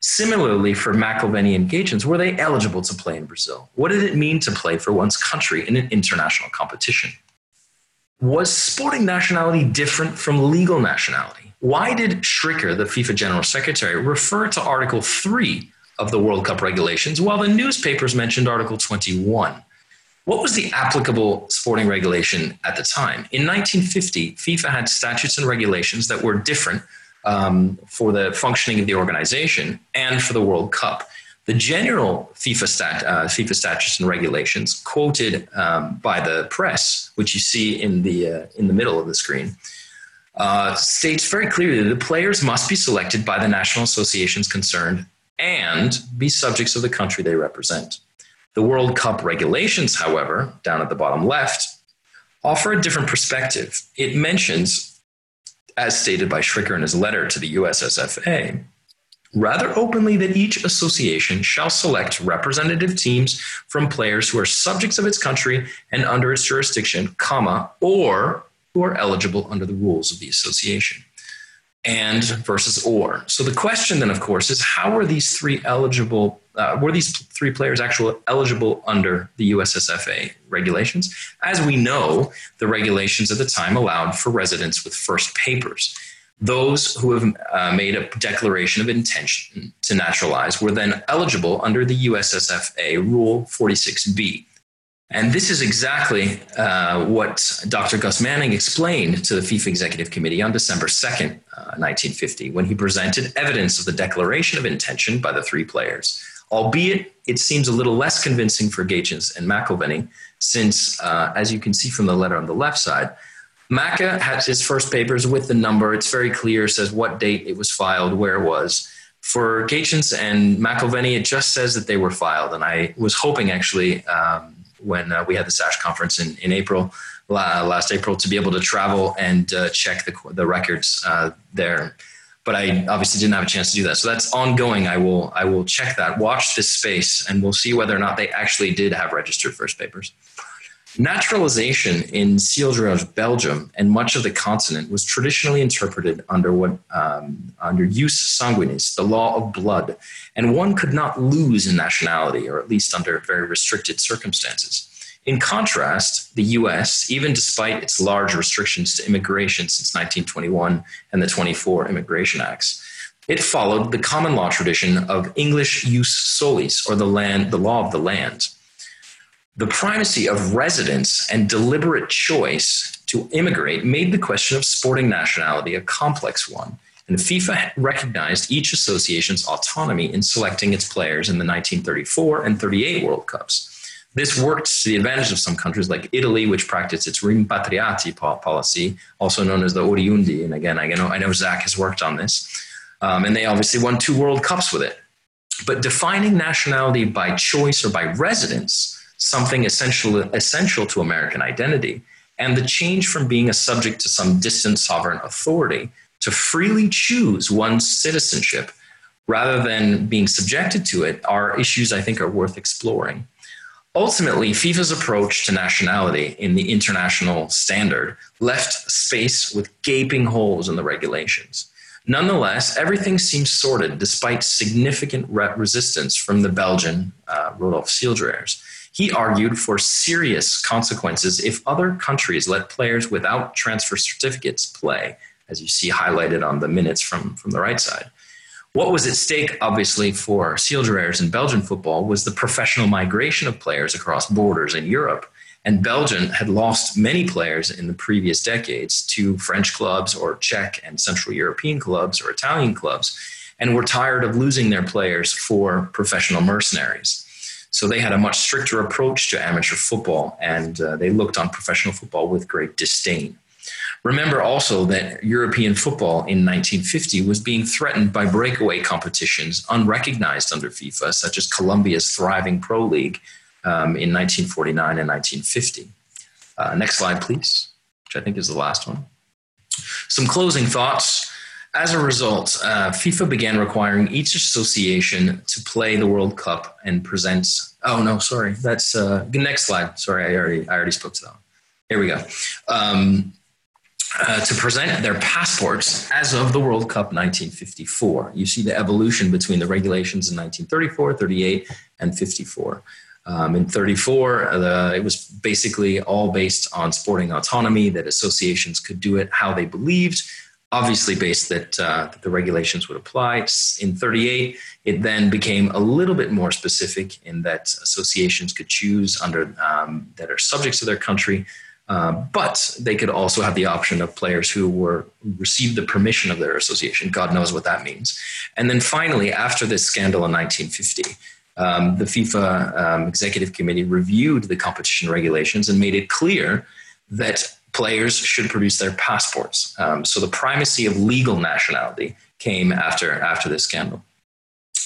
Similarly, for McIlvenny and Gaetjens, were they eligible to play in Brazil? What did it mean to play for one's country in an international competition? Was sporting nationality different from legal nationality? Why did Schricker, the FIFA General Secretary, refer to Article 3 of the World Cup regulations while the newspapers mentioned Article 21? What was the applicable sporting regulation at the time? In 1950, FIFA had statutes and regulations that were different um, for the functioning of the organization and for the World Cup. The general FIFA, stat, uh, FIFA statutes and regulations, quoted um, by the press, which you see in the uh, in the middle of the screen, uh, states very clearly that the players must be selected by the national associations concerned and be subjects of the country they represent. The World Cup regulations, however, down at the bottom left, offer a different perspective. It mentions, as stated by Schricker in his letter to the USSFA, rather openly that each association shall select representative teams from players who are subjects of its country and under its jurisdiction, comma, or who are eligible under the rules of the association and versus or. So the question then, of course, is how are these three eligible? Uh, were these three players actually eligible under the USSFA regulations? As we know, the regulations at the time allowed for residents with first papers. Those who have uh, made a declaration of intention to naturalize were then eligible under the USSFA Rule 46B. And this is exactly uh, what Dr. Gus Manning explained to the FIFA Executive Committee on December 2nd, uh, 1950, when he presented evidence of the declaration of intention by the three players. Albeit it seems a little less convincing for Gaetjens and McIlvenny, since, uh, as you can see from the letter on the left side, Macca has his first papers with the number. It's very clear, says what date it was filed, where it was. For Gaetjens and McIlvenny, it just says that they were filed. And I was hoping actually um, when uh, we had the SASH conference in, in April, last April, to be able to travel and uh, check the, the records uh, there. But I obviously didn't have a chance to do that. So that's ongoing. I will I will check that. Watch this space, and we'll see whether or not they actually did have registered first papers. Naturalization in Seeldrews, Belgium, and much of the continent was traditionally interpreted under what um, under jus sanguinis, the law of blood, and one could not lose in nationality, or at least under very restricted circumstances. In contrast, the US, even despite its large restrictions to immigration since 1921 and the 24 Immigration Acts, it followed the common law tradition of English jus solis, or the land, the law of the land. The primacy of residence and deliberate choice to immigrate made the question of sporting nationality a complex one, and FIFA recognized each association's autonomy in selecting its players in the 1934 and 38 World Cups. This worked to the advantage of some countries like Italy, which practiced its rimpatriati policy, also known as the oriundi. And again, I know, I know Zach has worked on this. Um, and they obviously won two World Cups with it. But defining nationality by choice or by residence, something essential, essential to American identity, and the change from being a subject to some distant sovereign authority to freely choose one's citizenship rather than being subjected to it are issues I think are worth exploring. Ultimately, FIFA's approach to nationality in the international standard left space with gaping holes in the regulations. Nonetheless, everything seems sorted despite significant resistance from the Belgian uh, Rodolphe Seeldrayers. He argued for serious consequences if other countries let players without transfer certificates play, as you see highlighted on the minutes from, from the right side. What was at stake, obviously, for Seeldrayers in Belgian football was the professional migration of players across borders in Europe. And Belgium had lost many players in the previous decades to French clubs or Czech and Central European clubs or Italian clubs, and were tired of losing their players for professional mercenaries. So they had a much stricter approach to amateur football, and uh, they looked on professional football with great disdain. Remember also that European football in 1950 was being threatened by breakaway competitions unrecognized under FIFA, such as Colombia's thriving Pro League um, in 1949 and 1950. Uh, next slide, please, which I think is the last one. Some closing thoughts. As a result, uh, FIFA began requiring each association to play the World Cup and present. Oh no, sorry, that's uh, next slide. Sorry, I already I already spoke to that. One. Here we go. Um, uh, to present their passports as of the World Cup 1954. You see the evolution between the regulations in 1934, 38, and 54. Um, in 34, uh, it was basically all based on sporting autonomy, that associations could do it how they believed, obviously based that, uh, that the regulations would apply. In 38, it then became a little bit more specific in that associations could choose under um, that are subjects of their country, uh, but they could also have the option of players who were received the permission of their association. God knows what that means. And then finally, after this scandal in 1950, um, the FIFA um, executive committee reviewed the competition regulations and made it clear that players should produce their passports. Um, so the primacy of legal nationality came after after this scandal.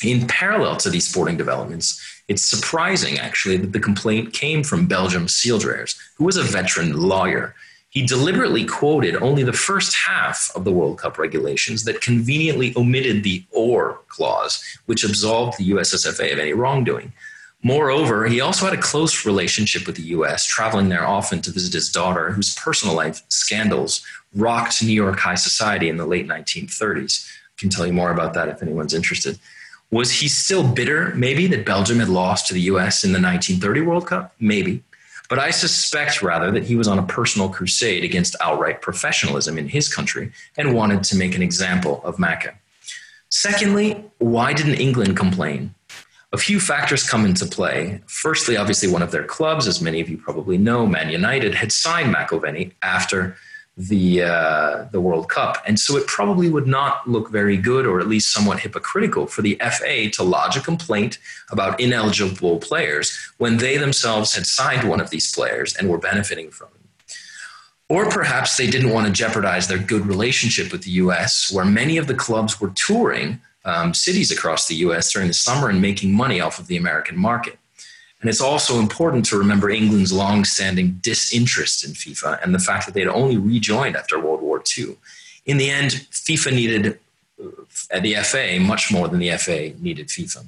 In parallel to these sporting developments, it's surprising actually that the complaint came from Belgium's Seeldrayers, who was a veteran lawyer he deliberately quoted only the first half of the World Cup regulations that conveniently omitted the or clause, which absolved the USSFA of any wrongdoing. Moreover, he also had a close relationship with the US, traveling there often to visit his daughter, whose personal life scandals rocked New York high society in the late 1930s. I can tell you more about that if anyone's interested. Was he still bitter, maybe, that Belgium had lost to the US in the 1930 World Cup? Maybe. But I suspect rather that he was on a personal crusade against outright professionalism in his country and wanted to make an example of Macca. Secondly, why didn't England complain? A few factors come into play. Firstly, obviously, one of their clubs, as many of you probably know, Man United, had signed McIlvenny after the uh, the World Cup, and so it probably would not look very good, or at least somewhat hypocritical, for the FA to lodge a complaint about ineligible players when they themselves had signed one of these players and were benefiting from it. Or perhaps they didn't want to jeopardize their good relationship with the U.S., where many of the clubs were touring um, cities across the U.S. during the summer and making money off of the American market. And it's also important to remember England's long-standing disinterest in FIFA and the fact that they'd only rejoined after World War II. In the end, FIFA needed uh, the FA much more than the FA needed FIFA.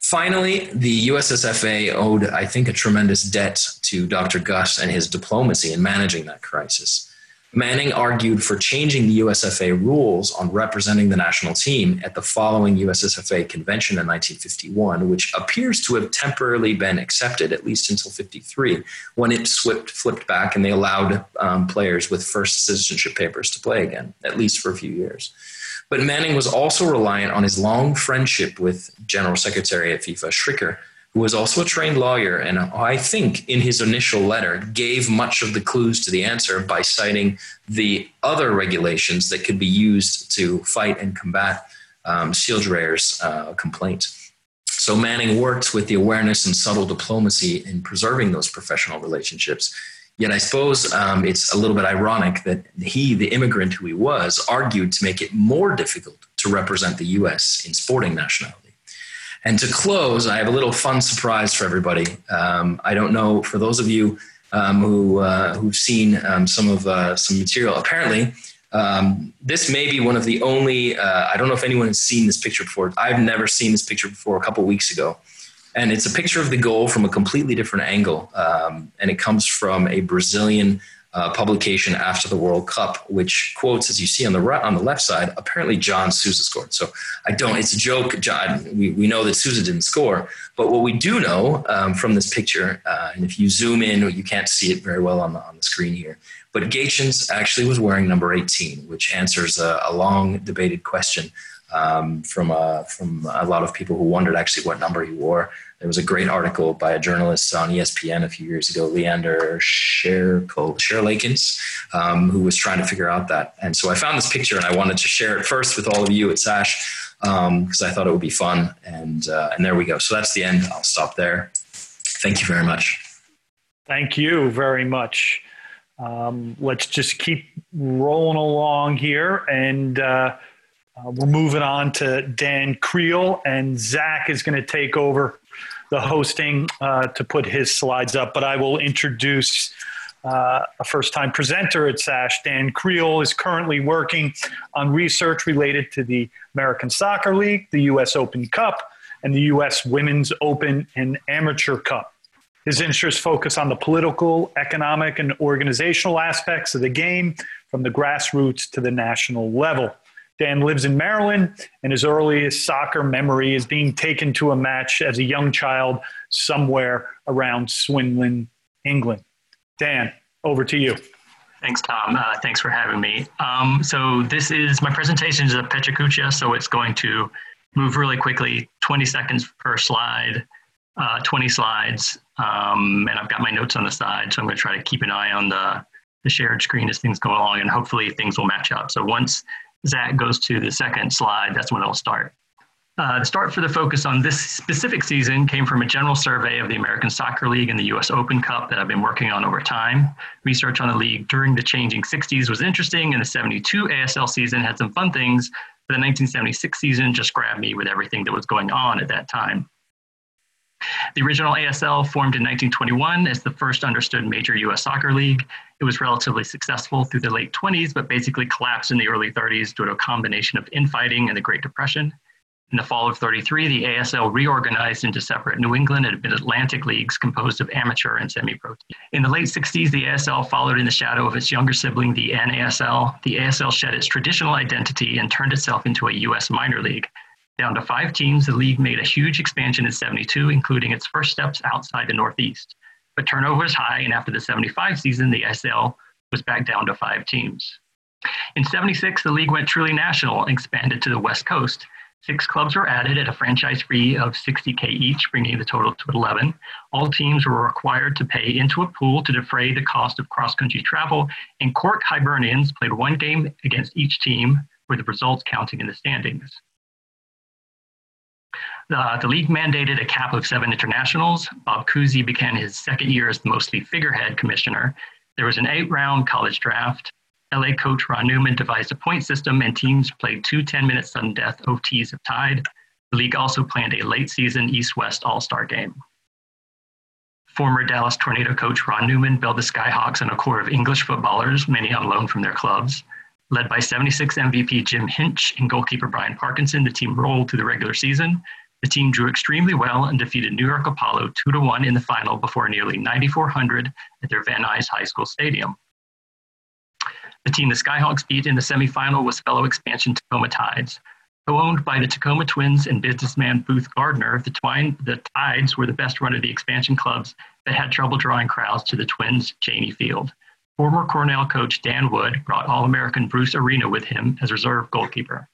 Finally, the USSFA owed, I think, a tremendous debt to Dr. Gus and his diplomacy in managing that crisis. Manning argued for changing the USFA rules on representing the national team at the following USSFA convention in 1951, which appears to have temporarily been accepted, at least until 53, when it swipped, flipped back and they allowed um, players with first citizenship papers to play again, at least for a few years. But Manning was also reliant on his long friendship with General Secretary at FIFA, Schricker, who was also a trained lawyer, and I think in his initial letter gave much of the clues to the answer by citing the other regulations that could be used to fight and combat um, Seeldreyer's uh, complaint. So Manning worked with the awareness and subtle diplomacy in preserving those professional relationships. Yet I suppose um, it's a little bit ironic that he, the immigrant who he was, argued to make it more difficult to represent the U.S. in sporting nationality. And to close, I have a little fun surprise for everybody. Um, I don't know for those of you um, who uh, who've seen um, some of uh, some material. Apparently, um, this may be one of the only. Uh, I don't know if anyone has seen this picture before. I've never seen this picture before. A couple weeks ago, and it's a picture of the goal from a completely different angle, um, and it comes from a Brazilian uh, publication after the World Cup, which quotes, as you see on the right, on the left side, apparently John Sousa scored. So I don't. It's a joke. John, we, we know that Sousa didn't score, but what we do know um, from this picture, uh, and if you zoom in, you can't see it very well on the on the screen here. But Gaetjens actually was wearing number 18, which answers a, a long debated question um, from uh, from a lot of people who wondered actually what number he wore. There was a great article by a journalist on ESPN a few years ago, Leander Schaerlaeckens, um, who was trying to figure out that. And so I found this picture and I wanted to share it first with all of you at SASH because um, I thought it would be fun. And, uh, and there we go. So that's the end. I'll stop there. Thank you very much. Thank you very much. Um, let's just keep rolling along here and uh, uh, we're moving on to Dan Creel, and Zach is going to take over the hosting uh, to put his slides up. But I will introduce uh, a first time presenter at SASH. Dan Creel is currently working on research related to the American Soccer League, the U.S. Open Cup, and the U.S. Women's Open and Amateur Cup. His interests focus on the political, economic, and organizational aspects of the game from the grassroots to the national level. Dan lives in Maryland, and his earliest soccer memory is being taken to a match as a young child somewhere around Swindon, England. Dan, over to you. Thanks, Tom. Uh, thanks for having me. Um, so this is my presentation is a PechaKucha, so it's going to move really quickly, 20 seconds per slide, uh, 20 slides, um, and I've got my notes on the side, so I'm going to try to keep an eye on the, the shared screen as things go along, and hopefully things will match up. So once Zach goes to the second slide, that's when it'll start. Uh, the start for the focus on this specific season came from a general survey of the American Soccer League and the US Open Cup that I've been working on over time. Research on the league during the changing 60s was interesting, and the 72 ASL season had some fun things. But the 1976 season just grabbed me with everything that was going on at that time. The original ASL formed in 1921 as the first understood major US soccer league. It was relatively successful through the late 20s, but basically collapsed in the early 30s due to a combination of infighting and the Great Depression. In the fall of 33, the ASL reorganized into separate New England and Mid-Atlantic leagues composed of amateur and semi-pro. In the late 60s, the ASL followed in the shadow of its younger sibling, the NASL. The ASL shed its traditional identity and turned itself into a U.S. minor league. Down to five teams, the league made a huge expansion in 72, including its first steps outside the Northeast. But turnover was high, and after the 75 season, the SL was back down to five teams. In 76, the league went truly national and expanded to the West Coast. Six clubs were added at a franchise fee of 60K each, bringing the total to 11. All teams were required to pay into a pool to defray the cost of cross country travel, and Cork Hibernians played one game against each team, with the results counting in the standings. Uh, the league mandated a cap of seven internationals. Bob Cousy began his second year as the mostly figurehead commissioner. There was an eight round college draft. LA coach Ron Newman devised a point system, and teams played two 10 minute sudden death OTs if tied. The league also planned a late season East West All Star game. Former Dallas Tornado coach Ron Newman built the Skyhawks on a core of English footballers, many on loan from their clubs. Led by 76 MVP Jim Hinch and goalkeeper Brian Parkinson, the team rolled through the regular season. The team drew extremely well and defeated New York Apollo 2 to 1 in the final before nearly 9,400 at their Van Nuys High School Stadium. The team the Skyhawks beat in the semifinal was fellow expansion Tacoma Tides. Co-owned by the Tacoma Twins and businessman Booth Gardner, the, twine, the Tides were the best run of the expansion clubs that had trouble drawing crowds to the Twins' Cheney Field. Former Cornell coach Dan Wood brought All-American Bruce Arena with him as reserve goalkeeper.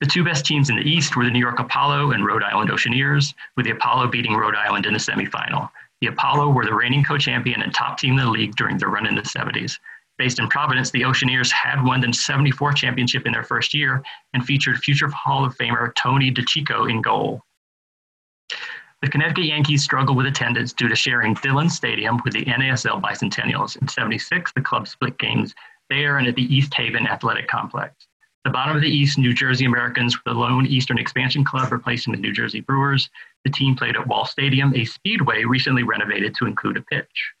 The two best teams in the East were the New York Apollo and Rhode Island Oceaneers, with the Apollo beating Rhode Island in the semifinal. The Apollo were the reigning co-champion and top team in the league during their run in the 70s. Based in Providence, the Oceaneers had won the 74 championship in their first year and featured future Hall of Famer Tony DiCicco in goal. The Connecticut Yankees struggled with attendance due to sharing Dillon Stadium with the NASL Bicentennials. In 76, the club split games there and at the East Haven Athletic Complex. The bottom of the East, New Jersey Americans were the lone Eastern expansion club replacing the New Jersey Brewers. The team played at Wall Stadium, a speedway recently renovated to include a pitch.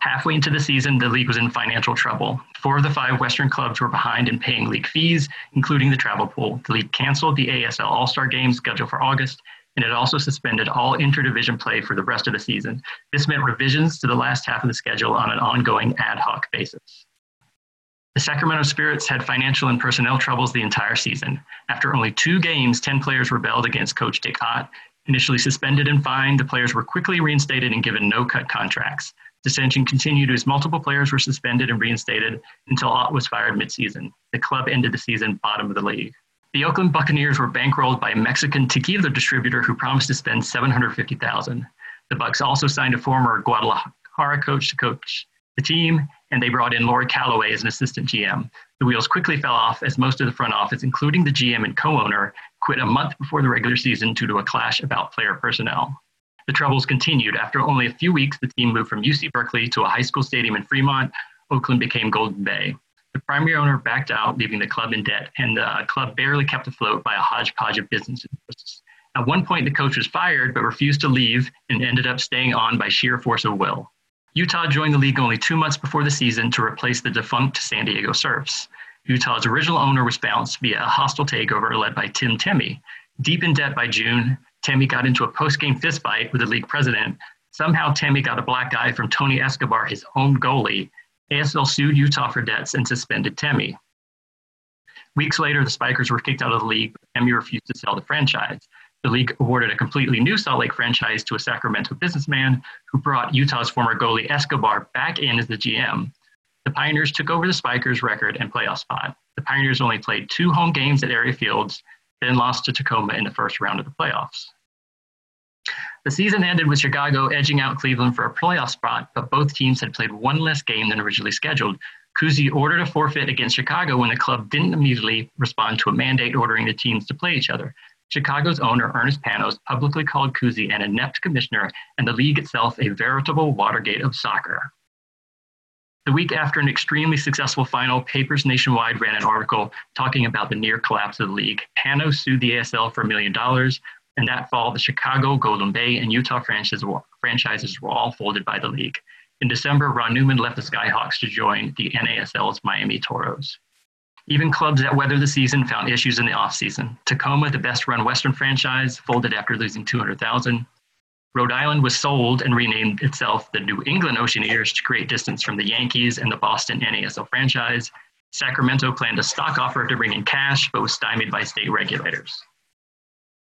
Halfway into the season, the league was in financial trouble. Four of the five Western clubs were behind in paying league fees, including the travel pool. The league canceled the ASL All Star Game scheduled for August and it also suspended all interdivision play for the rest of the season. This meant revisions to the last half of the schedule on an ongoing ad hoc basis. The Sacramento Spirits had financial and personnel troubles the entire season. After only two games, 10 players rebelled against coach Dick Ott. Initially suspended and fined, the players were quickly reinstated and given no cut contracts. Dissension continued as multiple players were suspended and reinstated until Ott was fired midseason. The club ended the season bottom of the league. The Oakland Buccaneers were bankrolled by a Mexican tequila distributor who promised to spend 750,000. The Bucks also signed a former Guadalajara coach to coach the team, and they brought in Laurie Calloway as an assistant GM. The wheels quickly fell off as most of the front office, including the GM and co owner, quit a month before the regular season due to a clash about player personnel. The troubles continued. After only a few weeks, the team moved from UC Berkeley to a high school stadium in Fremont. Oakland became Golden Bay. The primary owner backed out, leaving the club in debt, and the club barely kept afloat by a hodgepodge of business interests. At one point, the coach was fired but refused to leave and ended up staying on by sheer force of will. Utah joined the league only two months before the season to replace the defunct San Diego Surfs. Utah's original owner was bounced via a hostile takeover led by Tim Temme. Deep in debt by June, Temme got into a post-game fistfight with the league president. Somehow Temme got a black eye from Tony Escobar, his own goalie. ASL sued Utah for debts and suspended Temme. Weeks later, the Spikers were kicked out of the league, but Temme refused to sell the franchise. The league awarded a completely new Salt Lake franchise to a Sacramento businessman who brought Utah's former goalie Escobar back in as the GM. The Pioneers took over the Spikers' record and playoff spot. The Pioneers only played two home games at area fields, then lost to Tacoma in the first round of the playoffs. The season ended with Chicago edging out Cleveland for a playoff spot, but both teams had played one less game than originally scheduled. Cousy ordered a forfeit against Chicago when the club didn't immediately respond to a mandate ordering the teams to play each other. Chicago's owner, Ernest Panos, publicly called Cousy an inept commissioner and the league itself a veritable Watergate of soccer. The week after an extremely successful final, Papers Nationwide ran an article talking about the near collapse of the league. Panos sued the ASL for a million dollars, and that fall, the Chicago, Golden Bay, and Utah franchises were, franchises were all folded by the league. In December, Ron Newman left the Skyhawks to join the NASL's Miami Toros. Even clubs that weathered the season found issues in the offseason. Tacoma, the best run Western franchise, folded after losing 200,000. Rhode Island was sold and renamed itself the New England Oceaneers to create distance from the Yankees and the Boston NASL franchise. Sacramento planned a stock offer to bring in cash, but was stymied by state regulators.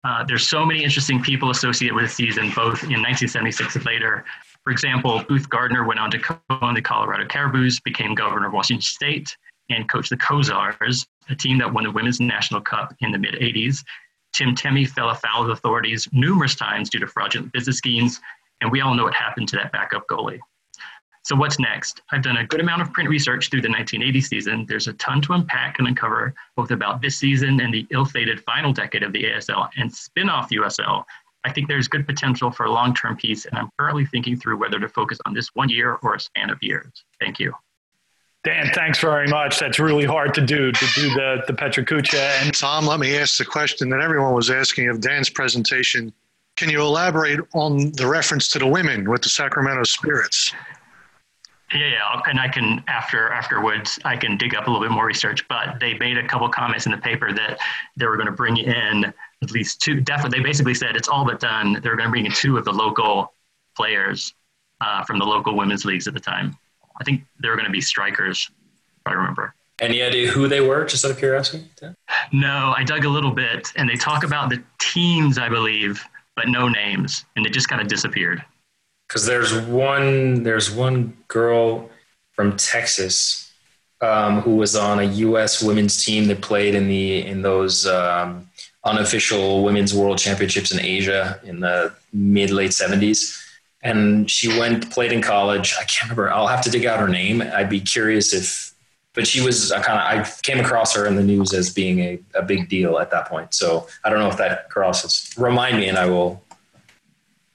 Uh, there's so many interesting people associated with the season, both in 1976 and later. For example, Booth Gardner went on to co-own the Colorado Caribous, became governor of Washington State, and coached the Kozars, a team that won the Women's National Cup in the mid 80s. Tim Temme fell afoul of authorities numerous times due to fraudulent business schemes, and we all know what happened to that backup goalie. So, what's next? I've done a good amount of print research through the 1980 season. There's a ton to unpack and uncover, both about this season and the ill fated final decade of the ASL and spin off USL. I think there's good potential for a long term piece, and I'm currently thinking through whether to focus on this one year or a span of years. Thank you. Dan, thanks very much. That's really hard to do, to do the, the Pecha Kucha. And Tom, let me ask the question that everyone was asking of Dan's presentation. Can you elaborate on the reference to the women with the Sacramento Spirits? Yeah, yeah, and I can after afterwards I can dig up a little bit more research. But they made a couple comments in the paper that they were going to bring in at least two. Definitely, they basically said it's all but done. They're going to bring in two of the local players uh, from the local women's leagues at the time. I think they were going to be strikers, if I remember. Any idea who they were, just out of curiosity? No, I dug a little bit, and they talk about the teams, I believe, but no names, and it just kind of disappeared. Because there's one, there's one girl from Texas um, who was on a U.S. women's team that played in the in those um, unofficial women's world championships in Asia in the mid late '70s and she went played in college. I can't remember. I'll have to dig out her name. I'd be curious if, but she was kind of. I came across her in the news as being a, a big deal at that point. So I don't know if that crosses. Remind me, and I will.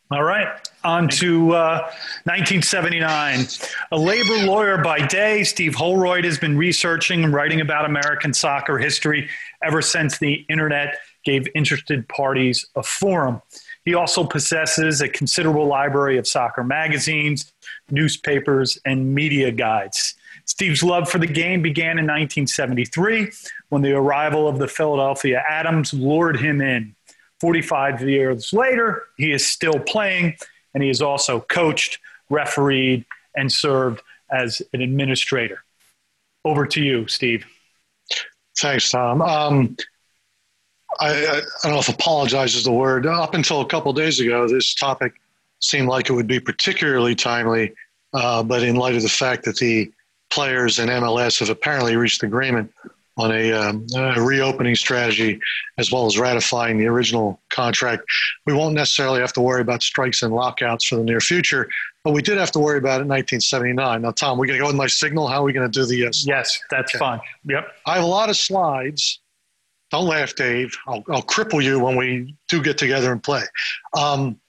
All right. On to uh, 1979. A labor lawyer by day, Steve Holroyd has been researching and writing about American soccer history ever since the internet gave interested parties a forum. He also possesses a considerable library of soccer magazines, newspapers, and media guides. Steve's love for the game began in 1973 when the arrival of the Philadelphia Atoms lured him in. 45 years later, he is still playing, and he has also coached, refereed, and served as an administrator. Over to you, Steve. Thanks, Tom. Um, I, I, don't know if apologize is the word. Up until a couple days ago, this topic seemed like it would be particularly timely, uh, but in light of the fact that the players and MLS have apparently reached agreement on a, um, a, reopening strategy as well as ratifying the original contract. We won't necessarily have to worry about strikes and lockouts for the near future, but we did have to worry about it in 1979. Now, Tom, we're going to go with my signal. How are we going to do the uh, Yes, that's okay. fine. Yep. I have a lot of slides. Don't laugh, Dave. I'll, I'll cripple you when we do get together and play. Um,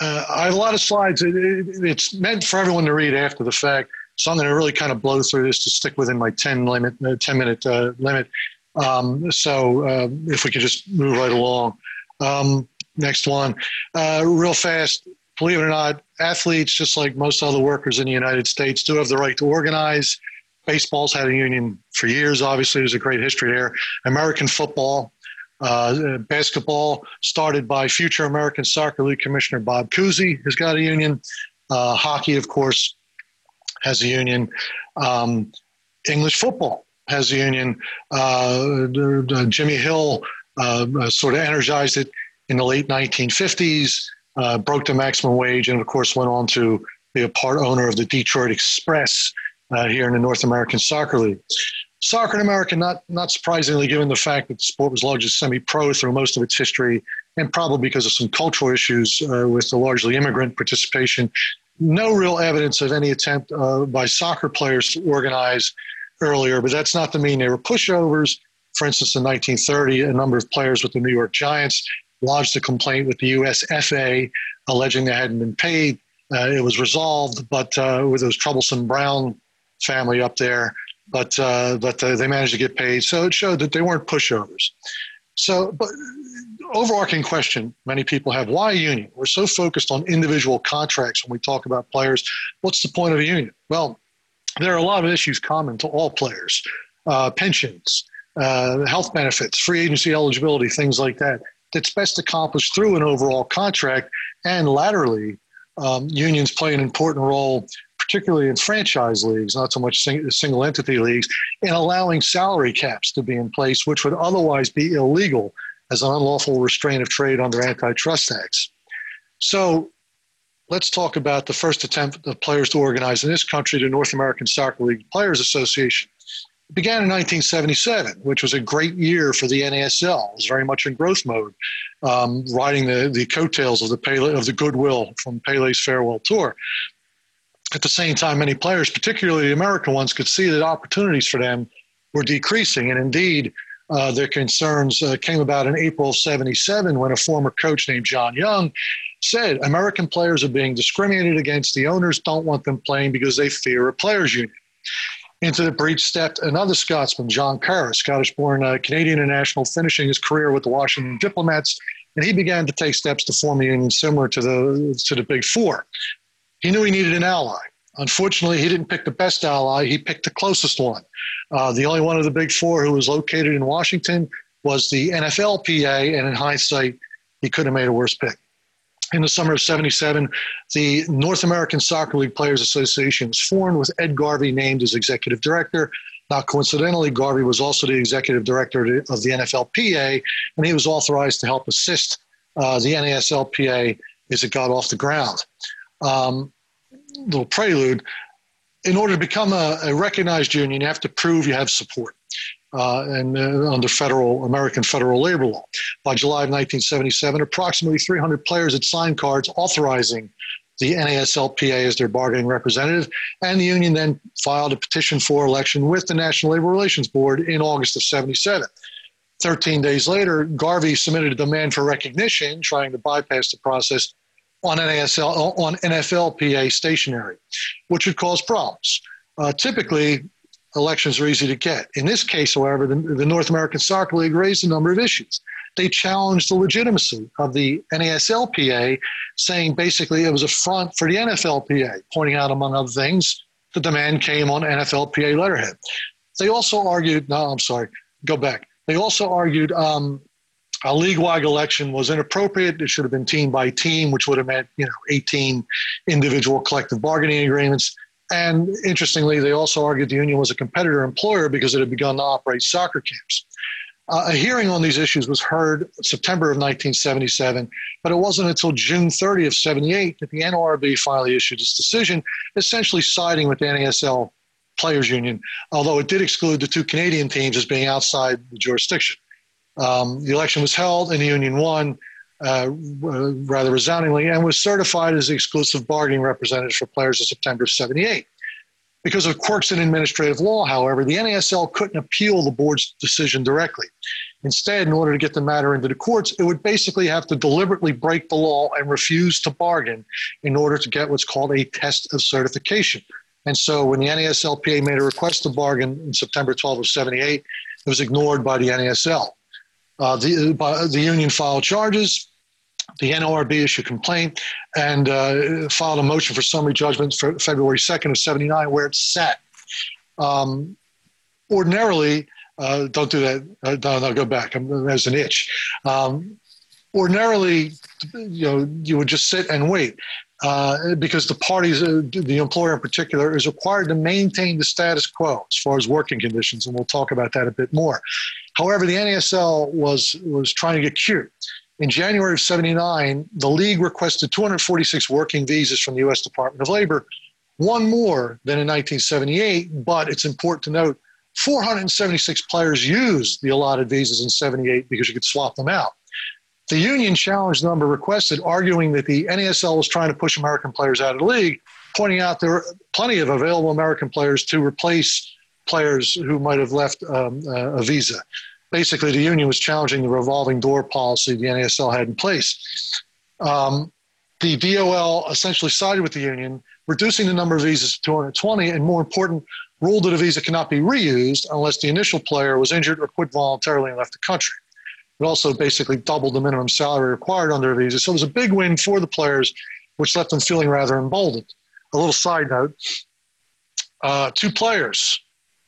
uh, I have a lot of slides. It, it, it's meant for everyone to read after the fact. So I'm going to really kind of blow through this to stick within my 10 limit, uh, 10 minute uh, limit. Um, so uh, if we could just move right along. Um, next one, uh, real fast. Believe it or not, athletes, just like most other workers in the United States, do have the right to organize. Baseball's had a union for years. Obviously, there's a great history there. American football, uh, basketball started by future American Soccer League Commissioner Bob Cousy has got a union. Uh, hockey, of course, has a union. Um, English football has a union. Uh, Jimmy Hill uh, uh, sort of energized it in the late 1950s, uh, broke the maximum wage, and of course went on to be a part owner of the Detroit Express uh, here in the North American Soccer League. Soccer in America, not not surprisingly, given the fact that the sport was largely semi-pro through most of its history, and probably because of some cultural issues uh, with the largely immigrant participation, no real evidence of any attempt uh, by soccer players to organize earlier, but that's not to mean they were pushovers. For instance, in 1930, a number of players with the New York Giants lodged a complaint with the USFA alleging they hadn't been paid. Uh, it was resolved, but uh, with those troublesome Brown family up there, but uh, but uh, they managed to get paid. So it showed that they weren't pushovers. So, but overarching question many people have why a union? We're so focused on individual contracts when we talk about players. What's the point of a union? Well, there are a lot of issues common to all players uh, pensions, uh, health benefits, free agency eligibility, things like that. That's best accomplished through an overall contract. And laterally, um, unions play an important role, particularly in franchise leagues, not so much sing- single entity leagues, and allowing salary caps to be in place, which would otherwise be illegal as an unlawful restraint of trade under antitrust acts. So let's talk about the first attempt of players to organize in this country, the North American Soccer League Players Association. It began in 1977, which was a great year for the NASL. It was very much in growth mode, um, riding the, the coattails of the Pele, of the goodwill from Pele's farewell tour. At the same time, many players, particularly the American ones, could see that opportunities for them were decreasing. And indeed, uh, their concerns uh, came about in April of 77 when a former coach named John Young said American players are being discriminated against. The owners don't want them playing because they fear a players' union. Into the breach stepped another Scotsman, John Kerr, a Scottish born uh, Canadian international, finishing his career with the Washington Diplomats. And he began to take steps to form a union similar to the, to the Big Four. He knew he needed an ally. Unfortunately, he didn't pick the best ally, he picked the closest one. Uh, the only one of the big four who was located in Washington was the NFLPA, and in hindsight, he could have made a worse pick. In the summer of 77, the North American Soccer League Players Association was formed with Ed Garvey named as executive director. Now, coincidentally, Garvey was also the executive director of the NFLPA, and he was authorized to help assist uh, the NASLPA as it got off the ground. Um, little prelude in order to become a, a, recognized union, you have to prove you have support. Uh, and uh, under federal American federal labor law, by July of 1977, approximately 300 players had signed cards authorizing the NASLPA as their bargaining representative, and the union then filed a petition for election with the National Labor Relations Board in August of 77. 13 days later, Garvey submitted a demand for recognition, trying to bypass the process on NASL on NFLPA stationery, which would cause problems. Uh, typically, elections are easy to get. In this case, however, the, the, North American Soccer League raised a number of issues. They challenged the legitimacy of the NASLPA, saying basically it was a front for the NFLPA, pointing out, among other things, the demand came on NFLPA letterhead. They also argued, no, I'm sorry, go back. They also argued um, a league-wide election was inappropriate. It should have been team by team, which would have meant you know 18 individual collective bargaining agreements. And interestingly, they also argued the union was a competitor employer because it had begun to operate soccer camps. Uh, a hearing on these issues was heard September of 1977, but it wasn't until June 30 of 78 that the NLRB finally issued its decision, essentially siding with the NASL Players Union, although it did exclude the two Canadian teams as being outside the jurisdiction. Um, the election was held and the union won uh, rather resoundingly and was certified as the exclusive bargaining representative for players in September of 78. Because of quirks in administrative law, however, the NASL couldn't appeal the board's decision directly. Instead, in order to get the matter into the courts, it would basically have to deliberately break the law and refuse to bargain in order to get what's called a test of certification. And so when the NASLPA made a request to bargain in September 12 of 78, it was ignored by the NASL. Uh, the, uh, the union filed charges. The NLRB issued a complaint and uh, filed a motion for summary judgment for February 2nd of 79, where it sat. Um, ordinarily, uh, don't do that. Uh, no, no, go back. I'm, There's an itch. Um, ordinarily, you know, you would just sit and wait. Uh, because the parties, uh, the employer in particular, is required to maintain the status quo as far as working conditions, and we'll talk about that a bit more. However, the NASL was was trying to get cute. In January of '79, the league requested 246 working visas from the U.S. Department of Labor, one more than in 1978. But it's important to note, 476 players used the allotted visas in '78 because you could swap them out. The union challenged the number requested, arguing that the NASL was trying to push American players out of the league, pointing out there were plenty of available American players to replace players who might have left um, uh, a visa. Basically, the union was challenging the revolving door policy the NASL had in place. Um, the DOL essentially sided with the union, reducing the number of visas to 220, and more important, ruled that a visa cannot be reused unless the initial player was injured or quit voluntarily and left the country. It also basically doubled the minimum salary required under a visa. So it was a big win for the players, which left them feeling rather emboldened. A little side note uh, two players,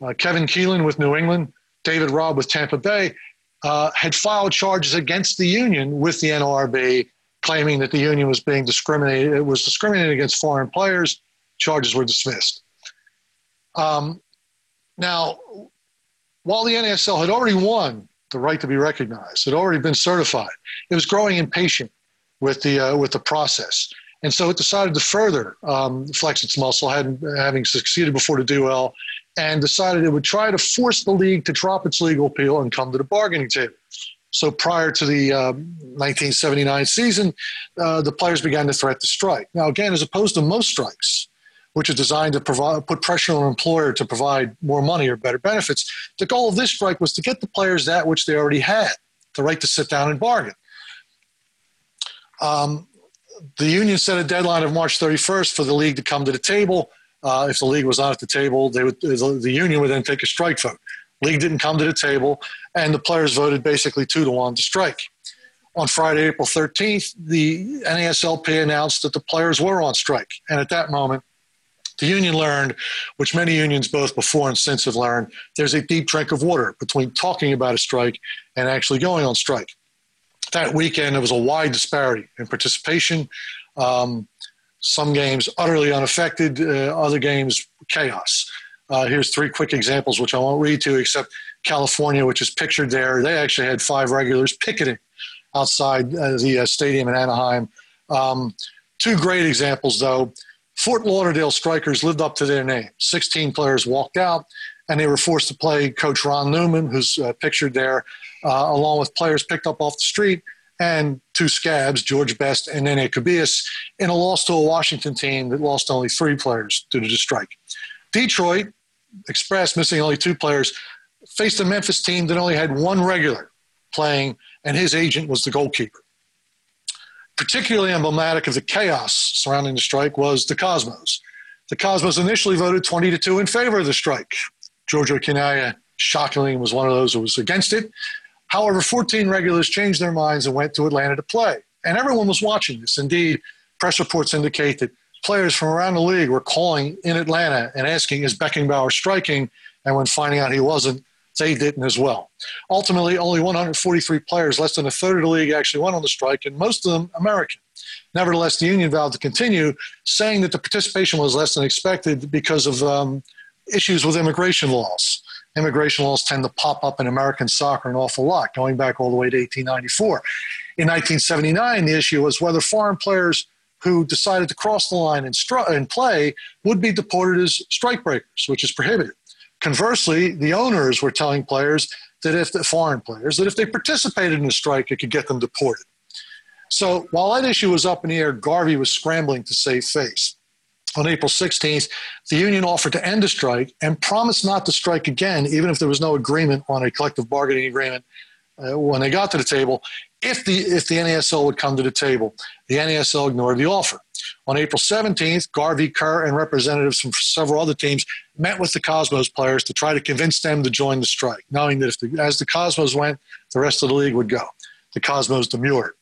uh, Kevin Keelan with New England, David Robb with Tampa Bay, uh, had filed charges against the union with the NLRB, claiming that the union was being discriminated, it was discriminating against foreign players. Charges were dismissed. Um, now, while the NASL had already won the right to be recognized. Had already been certified. It was growing impatient with the uh, with the process, and so it decided to further um, flex its muscle, having succeeded before the DOL, and decided it would try to force the league to drop its legal appeal and come to the bargaining table. So prior to the uh, 1979 season, uh, the players began to threat to strike. Now, again, as opposed to most strikes, which are designed to provide, put pressure on an employer to provide more money or better benefits. The goal of this strike was to get the players that which they already had, the right to sit down and bargain. Um, the union set a deadline of March 31st for the league to come to the table. Uh, if the league was not at the table, they would, the union would then take a strike vote. League didn't come to the table, and the players voted basically two to one to strike. On Friday, April 13th, the NASLP announced that the players were on strike, and at that moment, the union learned, which many unions both before and since have learned, there's a deep drink of water between talking about a strike and actually going on strike. That weekend, there was a wide disparity in participation. Um, some games utterly unaffected, uh, other games chaos. Uh, here's three quick examples, which I won't read to, except California, which is pictured there. They actually had five regulars picketing outside uh, the uh, stadium in Anaheim. Um, two great examples, though. Fort Lauderdale strikers lived up to their name. 16 players walked out, and they were forced to play Coach Ron Newman, who's uh, pictured there, uh, along with players picked up off the street, and two scabs, George Best and Nene Cubillas, in a loss to a Washington team that lost only three players due to the strike. Detroit Express, missing only two players, faced a Memphis team that only had one regular playing, and his agent was the goalkeeper. Particularly emblematic of the chaos surrounding the strike was the Cosmos. The Cosmos initially voted 20 to 2 in favor of the strike. Giorgio Chinaglia, shockingly, was one of those who was against it. However, 14 regulars changed their minds and went to Atlanta to play. And everyone was watching this. Indeed, press reports indicate that players from around the league were calling in Atlanta and asking, Is Beckenbauer striking? And when finding out he wasn't, they didn't as well. Ultimately, only 143 players, less than a third of the league, actually went on the strike, and most of them American. Nevertheless, the union vowed to continue, saying that the participation was less than expected because of um, issues with immigration laws. Immigration laws tend to pop up in American soccer an awful lot, going back all the way to 1894. In 1979, the issue was whether foreign players who decided to cross the line and, and play would be deported as strikebreakers, which is prohibited. Conversely, the owners were telling players that if the foreign players that if they participated in a strike, it could get them deported. So while that issue was up in the air, Garvey was scrambling to save face. On April 16th, the union offered to end the strike and promised not to strike again, even if there was no agreement on a collective bargaining agreement uh, when they got to the table, if the, if the NASL would come to the table. The NASL ignored the offer. On April 17th, Garvey, Kerr, and representatives from several other teams met with the Cosmos players to try to convince them to join the strike, knowing that if the, as the Cosmos went, the rest of the league would go. The Cosmos demurred.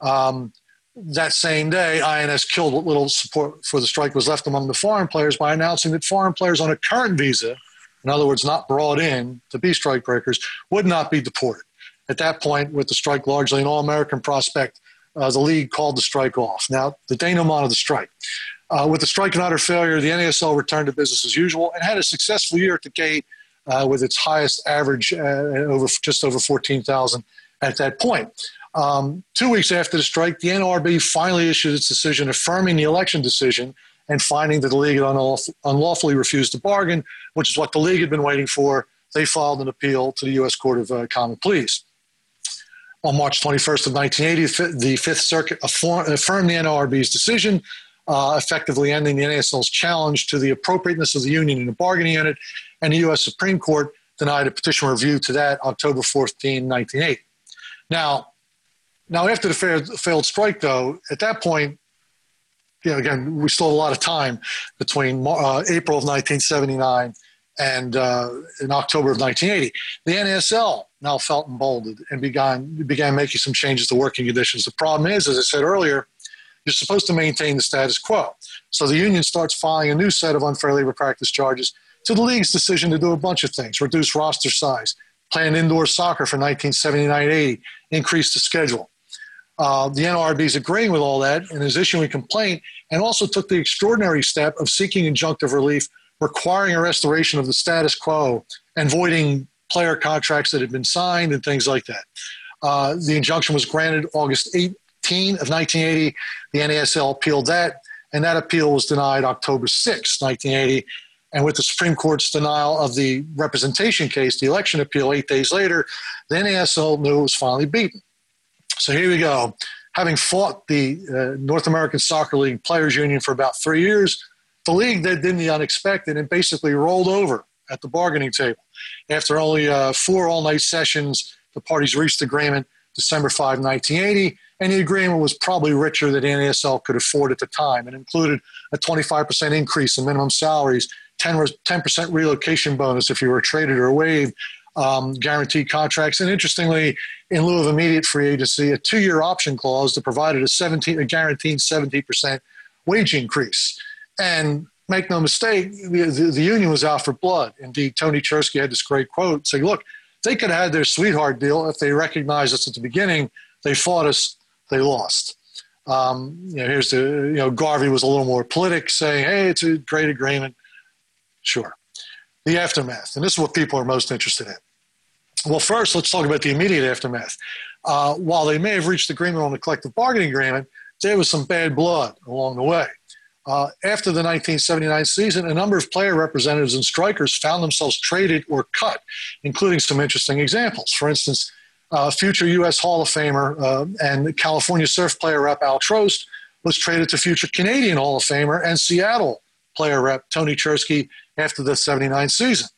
Um, that same day, INS killed what little support for the strike was left among the foreign players by announcing that foreign players on a current visa, in other words, not brought in to be strikebreakers, would not be deported. At that point, with the strike largely an all American prospect, uh, the league called the strike off. Now, the denouement of the strike. Uh, with the strike and utter failure, the NASL returned to business as usual and had a successful year at the gate uh, with its highest average uh, over just over 14,000 at that point. Um, two weeks after the strike, the NRB finally issued its decision affirming the election decision and finding that the league had unlawfully refused to bargain, which is what the league had been waiting for. They filed an appeal to the U.S. Court of uh, Common Pleas. On March 21st of 1980, the Fifth Circuit affirmed the NRB's decision, uh, effectively ending the NASL's challenge to the appropriateness of the union in the bargaining unit, and the U.S. Supreme Court denied a petition review to that October 14, 1980. Now, now, after the failed strike, though, at that point, you know, again, we still have a lot of time between uh, April of 1979 and uh, in October of 1980. The NASL now felt emboldened and began began making some changes to working conditions. The problem is, as I said earlier, you're supposed to maintain the status quo. So the union starts filing a new set of unfair labor practice charges to the league's decision to do a bunch of things: reduce roster size, plan indoor soccer for 1979-80, increase the schedule. Uh, the NRB is agreeing with all that and is issuing a complaint, and also took the extraordinary step of seeking injunctive relief, requiring a restoration of the status quo and voiding player contracts that had been signed and things like that. Uh, the injunction was granted August 18 of 1980. The NASL appealed that, and that appeal was denied October 6, 1980. And with the Supreme Court's denial of the representation case, the election appeal eight days later, the NASL knew it was finally beaten. So here we go. Having fought the uh, North American Soccer League Players Union for about three years, the league did the unexpected and basically rolled over at the bargaining table. After only uh, four all night sessions, the parties reached agreement December 5, 1980, and the agreement was probably richer than NASL could afford at the time. It included a 25% increase in minimum salaries, 10, 10% relocation bonus if you were traded or waived, um, guaranteed contracts, and interestingly, in lieu of immediate free agency, a two-year option clause that provided a 17, a guaranteed 70% wage increase. And make no mistake, the, the, the, union was out for blood. Indeed, Tony Chursky had this great quote saying, look, they could have had their sweetheart deal if they recognized us at the beginning. They fought us, they lost. Um, you know, here's the, you know, Garvey was a little more politic, saying, hey, it's a great agreement. Sure. The aftermath, and this is what people are most interested in. Well, first, let's talk about the immediate aftermath. Uh, while they may have reached agreement on the collective bargaining agreement, there was some bad blood along the way. Uh, after the 1979 season, a number of player representatives and strikers found themselves traded or cut, including some interesting examples. For instance, uh, future U.S. Hall of Famer uh, and California surf player rep Al Trost was traded to future Canadian Hall of Famer and Seattle player rep Tony Chursky after the 79 season.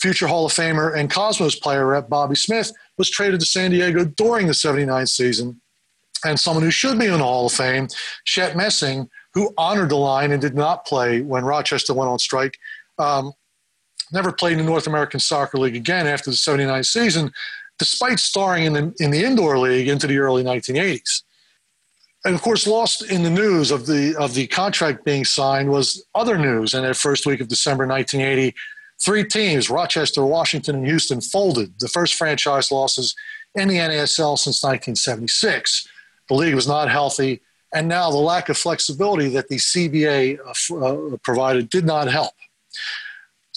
Future Hall of Famer and Cosmos player rep Bobby Smith was traded to San Diego during the 79 season. And someone who should be in the Hall of Fame, Shep Messing, who honored the line and did not play when Rochester went on strike, um, never played in the North American Soccer League again after the 79 season, despite starring in the, in the indoor league into the early 1980s. And of course, lost in the news of the of the contract being signed was other news. In that first week of December 1980, Three teams, Rochester, Washington, and Houston, folded, the first franchise losses in the NASL since 1976. The league was not healthy, and now the lack of flexibility that the CBA uh, uh, provided did not help.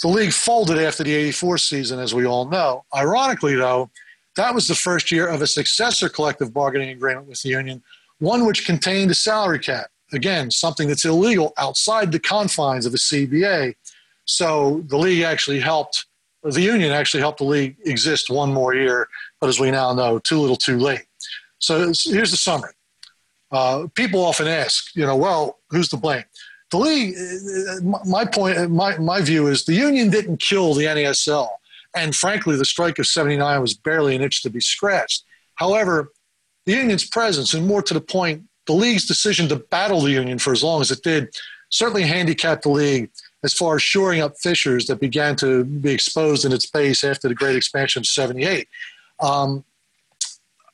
The league folded after the 84 season, as we all know. Ironically, though, that was the first year of a successor collective bargaining agreement with the union, one which contained a salary cap. Again, something that's illegal outside the confines of a CBA. So the league actually helped, the union actually helped the league exist one more year, but as we now know, too little too late. So here's the summary. Uh, people often ask, you know, well, who's to blame? The league, uh, my point, my, my view is the union didn't kill the NASL. And frankly, the strike of 79 was barely an itch to be scratched. However, the union's presence, and more to the point, the league's decision to battle the union for as long as it did, certainly handicapped the league as far as shoring up fissures that began to be exposed in its base after the great expansion of 78. Um,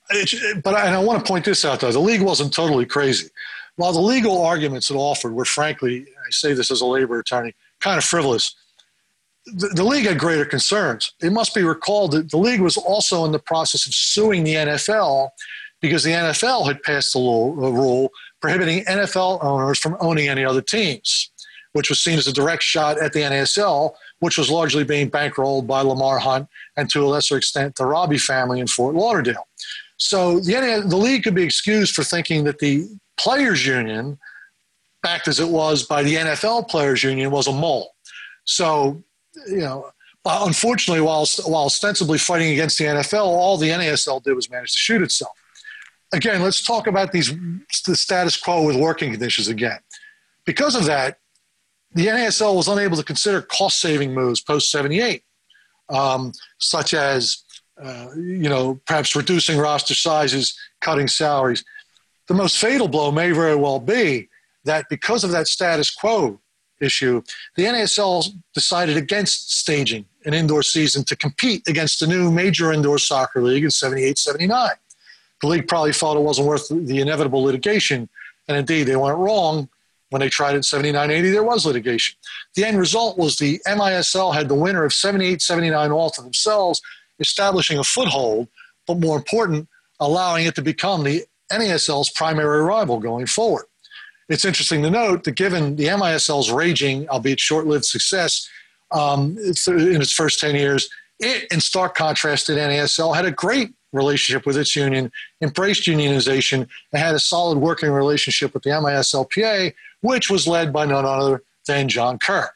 it, but I, and I want to point this out though the league wasn't totally crazy. While the legal arguments it offered were frankly, I say this as a labor attorney, kind of frivolous, the, the league had greater concerns. It must be recalled that the league was also in the process of suing the NFL because the NFL had passed a rule prohibiting NFL owners from owning any other teams, which was seen as a direct shot at the NASL, which was largely being bankrolled by Lamar Hunt and to a lesser extent the Robbie family in Fort Lauderdale. So the, the league could be excused for thinking that the players' union, backed as it was by the NFL players' union, was a mole. So, you know, unfortunately, while, while ostensibly fighting against the NFL, all the NASL did was manage to shoot itself. Again, let's talk about these the status quo with working conditions again. Because of that, the NASL was unable to consider cost saving moves post 78, um, such as uh, you know, perhaps reducing roster sizes, cutting salaries. The most fatal blow may very well be that because of that status quo issue, the NASL decided against staging an indoor season to compete against the new major indoor soccer league in 78 79. The league probably thought it wasn't worth the inevitable litigation, and indeed they weren't wrong. When they tried it in 79 80, there was litigation. The end result was the MISL had the winner of 78 79 all to themselves establishing a foothold, but more important, allowing it to become the NASL's primary rival going forward. It's interesting to note that given the MISL's raging, albeit short lived success um, in its first 10 years, it, in stark contrast to NASL, had a great relationship with its union, embraced unionization, and had a solid working relationship with the MISLPA, which was led by none other than John Kerr.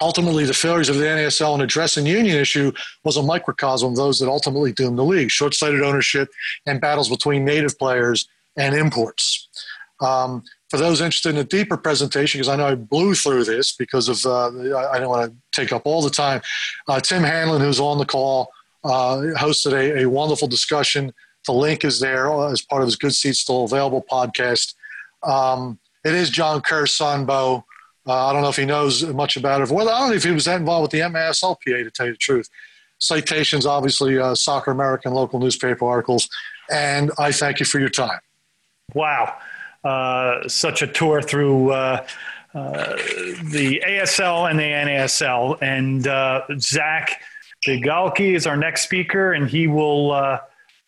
Ultimately the failures of the NASL in addressing the union issue was a microcosm of those that ultimately doomed the league short-sighted ownership and battles between native players and imports. Um, for those interested in a deeper presentation because i know i blew through this because of uh, i don't want to take up all the time uh, tim hanlon who's on the call uh, hosted a, a, wonderful discussion the link is there as part of his good seats still available podcast um, it is john kerr's son bo uh, I don't know if he knows much about it. Well, I don't know if he was that involved with the MISLPA, to tell you the truth. Citations, obviously, uh, Soccer American local newspaper articles. And I thank you for your time. Wow. Uh, such a tour through uh, uh, the ASL and the NASL. And uh, Zach Bigalke is our next speaker, and he will uh,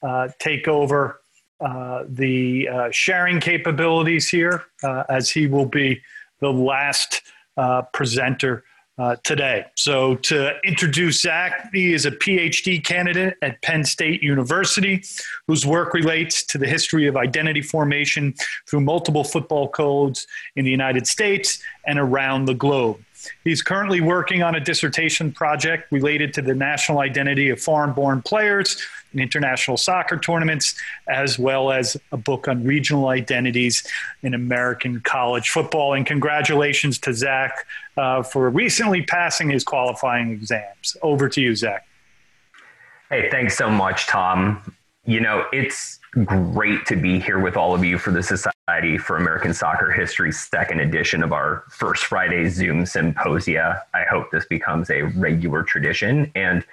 uh, take over uh, the sharing capabilities here as he will be the last uh, presenter uh, today. So, to introduce Zach, he is a PhD candidate at Penn State University whose work relates to the history of identity formation through multiple football codes in the United States and around the globe. He's currently working on a dissertation project related to the national identity of foreign born players in international soccer tournaments, as well as a book on regional identities in American college football. And congratulations to Zach uh, for recently passing his qualifying exams. Over to you, Zach. Hey, thanks so much, Tom. You know, it's great to be here with all of you for the Society for American Soccer History's second edition of our First Friday Zoom Symposia. I hope this becomes a regular tradition. And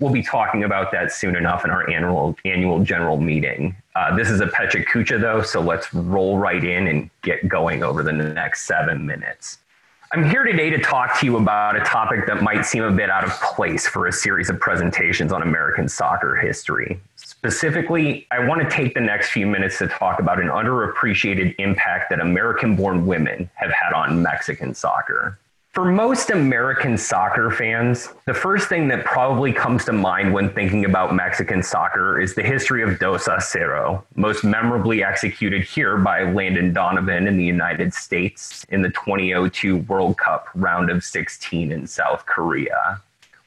we'll be talking about that soon enough in our annual annual general meeting. Uh, this is a Pecha Kucha though, so let's roll right in and get going over the next seven minutes. I'm here today to talk to you about a topic that might seem a bit out of place for a series of presentations on American soccer history. Specifically, I want to take the next few minutes to talk about an underappreciated impact that American born women have had on Mexican soccer. For most American soccer fans, the first thing that probably comes to mind when thinking about Mexican soccer is the history of Dos a Cero, most memorably executed here by Landon Donovan in the United States in the 2002 World Cup round of 16 in South Korea.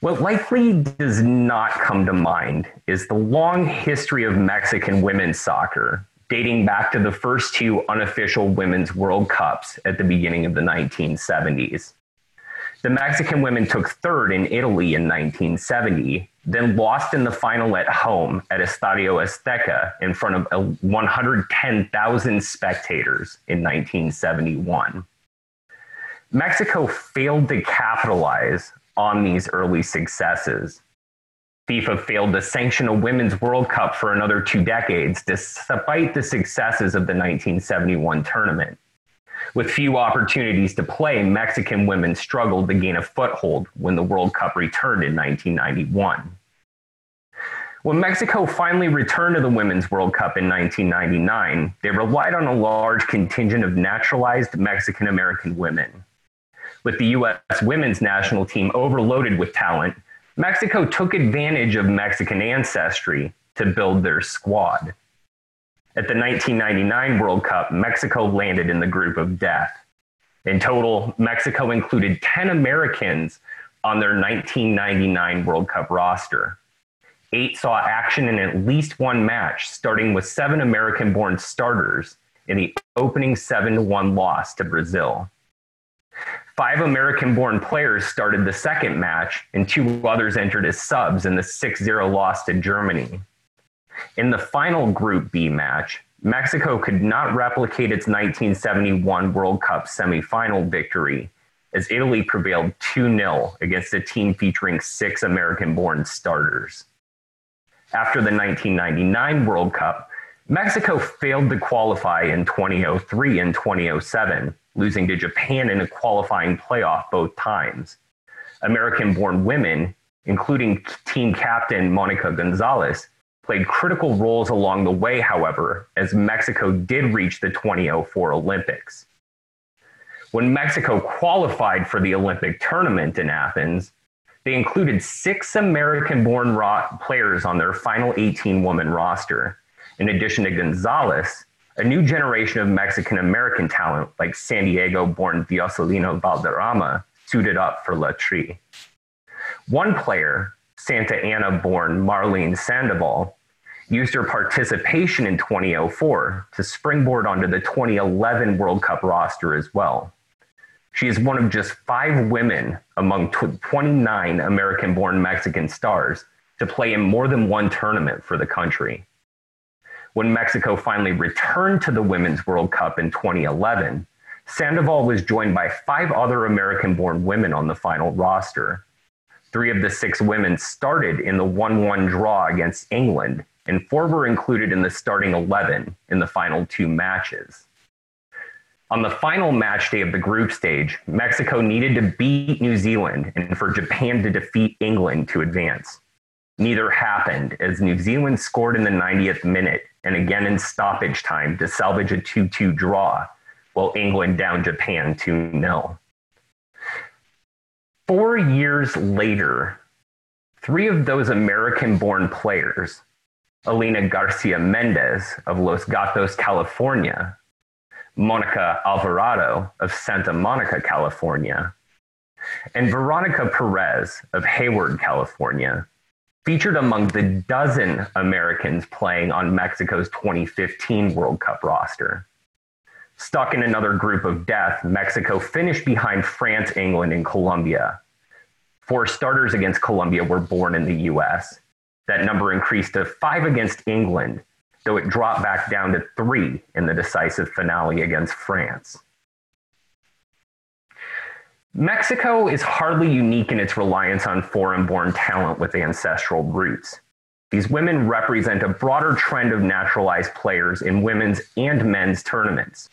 What likely does not come to mind is the long history of Mexican women's soccer, dating back to the first two unofficial women's World Cups at the beginning of the 1970s. The Mexican women took third in Italy in 1970, then lost in the final at home at Estadio Azteca in front of 110,000 spectators in 1971. Mexico failed to capitalize on these early successes. FIFA failed to sanction a Women's World Cup for another two decades, despite the successes of the 1971 tournament. With few opportunities to play, Mexican women struggled to gain a foothold when the World Cup returned in 1991. When Mexico finally returned to the Women's World Cup in 1999, they relied on a large contingent of naturalized Mexican American women. With the U.S. women's national team overloaded with talent, Mexico took advantage of Mexican ancestry to build their squad. At the 1999 World Cup, Mexico landed in the group of death. In total, Mexico included 10 Americans on their 1999 World Cup roster. Eight saw action in at least one match, starting with seven American born starters in the opening 7 1 loss to Brazil. Five American born players started the second match, and two others entered as subs in the 6 0 loss to Germany. In the final Group B match, Mexico could not replicate its 1971 World Cup semifinal victory as Italy prevailed 2 0 against a team featuring six American born starters. After the 1999 World Cup, Mexico failed to qualify in 2003 and 2007, losing to Japan in a qualifying playoff both times. American born women, including team captain Monica Gonzalez, played critical roles along the way, however, as Mexico did reach the 2004 Olympics. When Mexico qualified for the Olympic tournament in Athens, they included six American born players on their final 18 woman roster. In addition to Gonzalez, a new generation of Mexican American talent like San Diego born Dioselina Valderrama suited up for La Tri. One player, Santa Ana born Marlene Sandoval, used her participation in 2004 to springboard onto the 2011 World Cup roster as well. She is one of just five women among 29 American born Mexican stars to play in more than one tournament for the country. When Mexico finally returned to the Women's World Cup in 2011, Sandoval was joined by five other American born women on the final roster. Three of the six women started in the 1 1 draw against England, and four were included in the starting 11 in the final two matches. On the final match day of the group stage, Mexico needed to beat New Zealand and for Japan to defeat England to advance. Neither happened as New Zealand scored in the 90th minute and again in stoppage time to salvage a 2 2 draw, while England down Japan 2 0. Four years later, three of those American born players, Elena Garcia Mendez of Los Gatos, California, Monica Alvarado of Santa Monica, California, and Veronica Perez of Hayward, California, featured among the dozen Americans playing on Mexico's 2015 World Cup roster. Stuck in another group of death, Mexico finished behind France, England, and Colombia. Four starters against Colombia were born in the US. That number increased to five against England though it dropped back down to three in the decisive finale against France. Mexico is hardly unique in its reliance on foreign born talent with ancestral roots. These women represent a broader trend of naturalized players in women's and men's tournaments.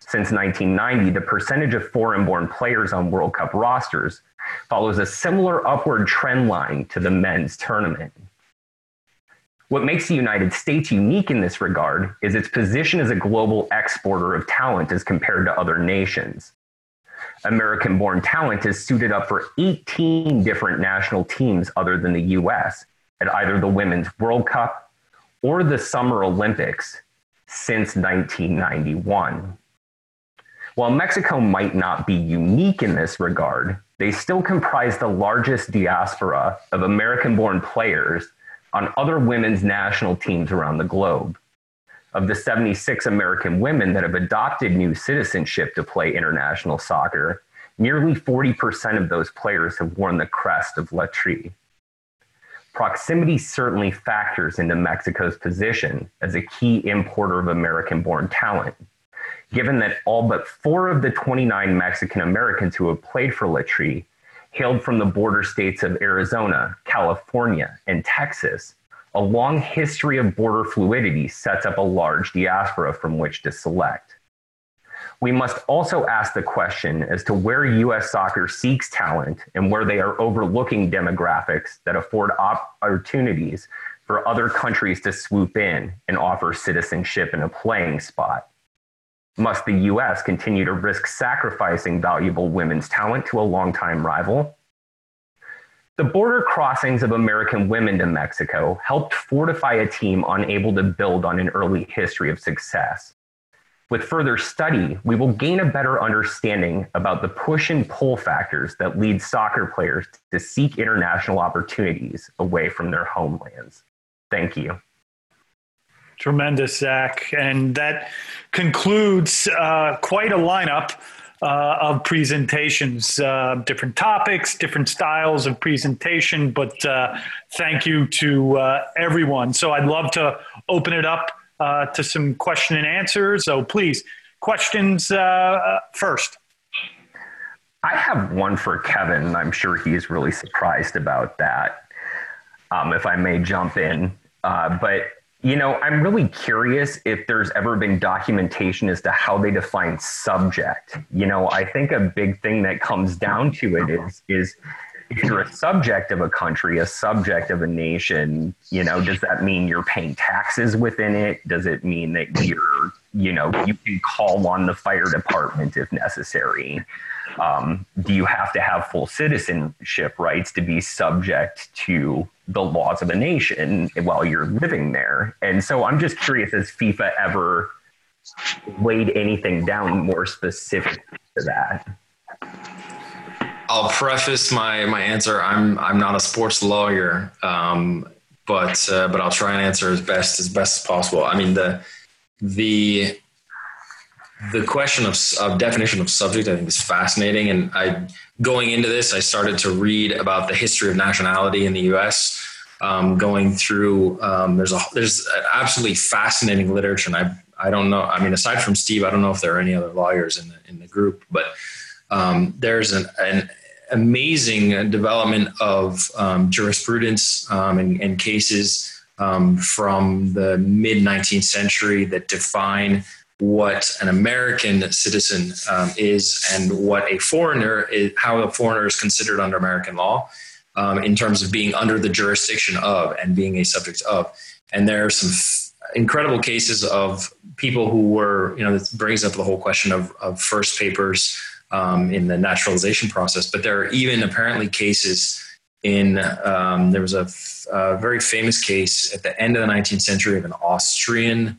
Since 1990, the percentage of foreign born players on World Cup rosters follows a similar upward trend line to the men's tournament. What makes the United States unique in this regard is its position as a global exporter of talent as compared to other nations. American born talent is suited up for 18 different national teams other than the US at either the Women's World Cup or the Summer Olympics since 1991. While Mexico might not be unique in this regard, they still comprise the largest diaspora of American born players on other women's national teams around the globe. Of the 76 American women that have adopted new citizenship to play international soccer, nearly 40% of those players have worn the crest of La Tri. Proximity certainly factors into Mexico's position as a key importer of American born talent, given that all but four of the 29 Mexican Americans who have played for La Tri hailed from the border states of Arizona, California, and Texas, a long history of border fluidity sets up a large diaspora from which to select. We must also ask the question as to where US soccer seeks talent and where they are overlooking demographics that afford opportunities for other countries to swoop in and offer citizenship and a playing spot. Must the US continue to risk sacrificing valuable women's talent to a longtime rival? The border crossings of American women to Mexico helped fortify a team unable to build on an early history of success. With further study, we will gain a better understanding about the push and pull factors that lead soccer players to seek international opportunities away from their homelands. Thank you. Tremendous, Zach. And that concludes uh, quite a lineup uh, of presentations, uh, different topics, different styles of presentation. But uh, thank you to uh, everyone. So I'd love to open it up uh, to some question and answers. So please, questions first. I have one for Kevin. I'm sure he's really surprised about that. Um, if I may jump in. but you know, I'm really curious if there's ever been documentation as to how they define subject. You know, I think a big thing that comes down to it is is if you're a subject of a country, a subject of a nation, you know, does that mean you're paying taxes within it? Does it mean that you're, you know, you can call on the fire department if necessary? Um, do you have to have full citizenship rights to be subject to the laws of a nation while you're living there? And so I'm just curious has FIFA ever laid anything down more specific to that? I'll preface my my answer. I'm I'm not a sports lawyer, um, but uh, but I'll try and answer as best as best as possible. I mean the the the question of, of definition of subject I think is fascinating, and I going into this I started to read about the history of nationality in the U.S. Um, going through um, there's a there's absolutely fascinating literature, and I I don't know. I mean, aside from Steve, I don't know if there are any other lawyers in the in the group, but um, there's an, an, amazing development of um, jurisprudence um, and, and, cases um, from the mid 19th century that define what an American citizen um, is and what a foreigner is, how a foreigner is considered under American law um, in terms of being under the jurisdiction of and being a subject of. And there are some f- incredible cases of people who were, you know, this brings up the whole question of, of first papers um, in the naturalization process. But there are even apparently cases in, um, there was a, f- a very famous case at the end of the 19th century of an Austrian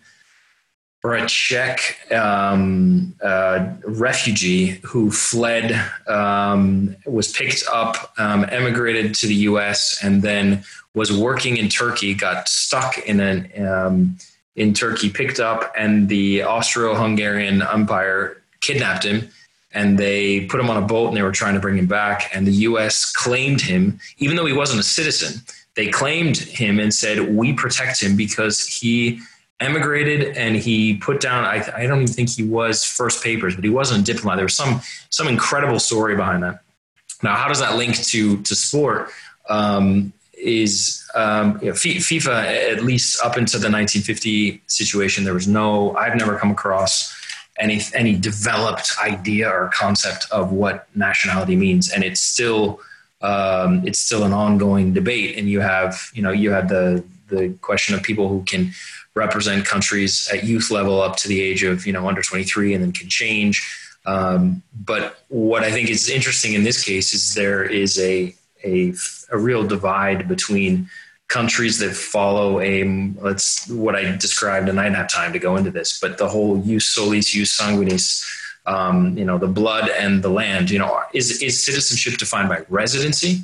or a Czech um, uh, refugee who fled, um, was picked up, um, emigrated to the U.S., and then was working in Turkey. Got stuck in an um, in Turkey, picked up, and the Austro-Hungarian Empire kidnapped him. And they put him on a boat, and they were trying to bring him back. And the U.S. claimed him, even though he wasn't a citizen. They claimed him and said, "We protect him because he." Emigrated and he put down I, I, don't even think he was first papers but he wasn't a diplomat. There was some some incredible story behind that. Now how does that link to to sport? Um, is um, you know, FIFA at least up into the 1950 situation there was no I've never come across any any developed idea or concept of what nationality means, and it's still um, it's still an ongoing debate. And you have you know you have the the question of people who can represent countries at youth level up to the age of you know under 23 and then can change. Um, but what I think is interesting in this case is there is a a, a real divide between countries that follow a let's what I described, and I didn't have time to go into this, but the whole jus solis, jus sanguinis, um, you know, the blood and the land. You know, is is citizenship defined by residency?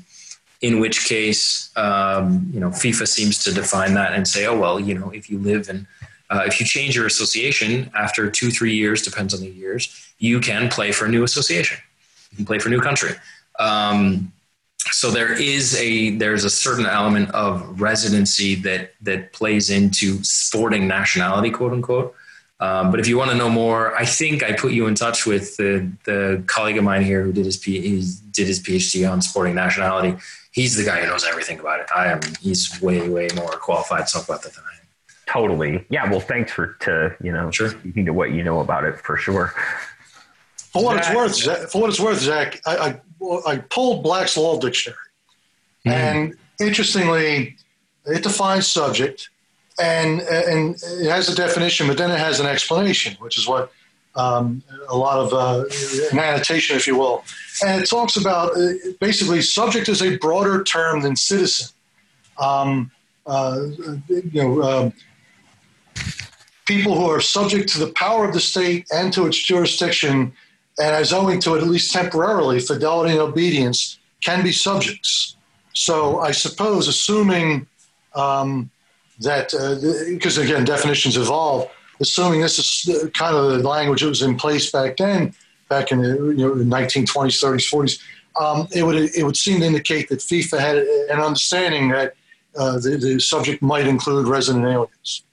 In which case, um, you know, FIFA seems to define that and say, oh well, you know, if you live in uh, if you change your association after two, three years, depends on the years, you can play for a new association. You can play for a new country. Um, so there is a there's a certain element of residency that that plays into sporting nationality, quote unquote. Um, but if you want to know more, I think I put you in touch with the the colleague of mine here who did his P, did his PhD on sporting nationality. He's the guy who knows everything about it. I am. He's way way more qualified to talk about that than I am. Totally. Yeah. Well, thanks for to you know sure. speaking to what you know about it for sure. For what it's worth, for what it's worth, Zach, I, I I pulled Black's Law Dictionary, mm. and interestingly, it defines subject, and and it has a definition, but then it has an explanation, which is what um, a lot of uh, an annotation, if you will, and it talks about uh, basically subject is a broader term than citizen. Um, uh, you know. Uh, people who are subject to the power of the state and to its jurisdiction and as owing to it, at least temporarily, fidelity and obedience can be subjects. So I suppose, assuming um, that, because uh, again, definitions evolve, assuming this is kind of the language that was in place back then, back in the you know, 1920s, 30s, 40s, um, it would it would seem to indicate that FIFA had an understanding that uh, the, the subject might include resident aliens.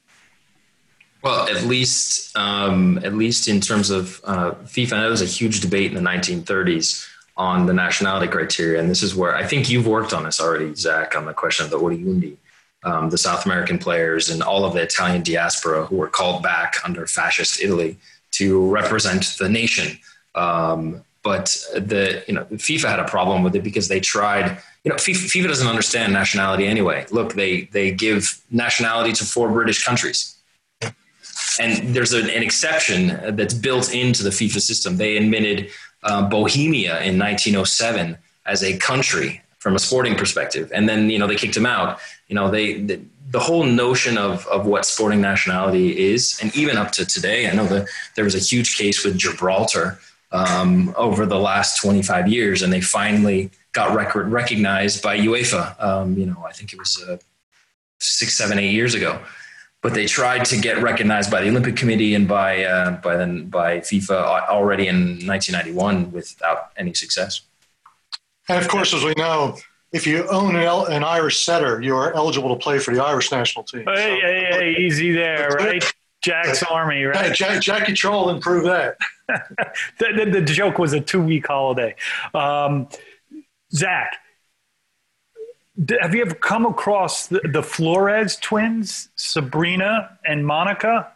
Well, at least, um, at least in terms of uh, FIFA, there was a huge debate in the 1930s on the nationality criteria, and this is where I think you've worked on this already, Zach, on the question of the Oriundi, um, the South American players, and all of the Italian diaspora who were called back under fascist Italy to represent the nation. Um, but the you know FIFA had a problem with it because they tried. You know, FIFA, FIFA doesn't understand nationality anyway. Look, they they give nationality to four British countries and there's an, an, exception that's built into the FIFA system. They admitted uh, Bohemia in 1907 as a country from a sporting perspective, and then you know they kicked him out. You know they the, the whole notion of of what sporting nationality is, and even up to today, I know that there was a huge case with Gibraltar um, over the last 25 years, and they finally got record recognized by UEFA. Um, you know, I think it was uh, six, seven, eight years ago but they tried to get recognized by the Olympic Committee and by uh, by by FIFA already in 1991 without any success. And of course, as we know, if you own an, an Irish setter, you are eligible to play for the Irish national team. Hey, so, hey, hey, easy there, right? Jack's Army, right? Hey, Jack, Jackie Troll improved that. (laughs) the, the, the, joke was a two week holiday. Um, Zach, have you ever come across the, the Flores twins, Sabrina and Monica?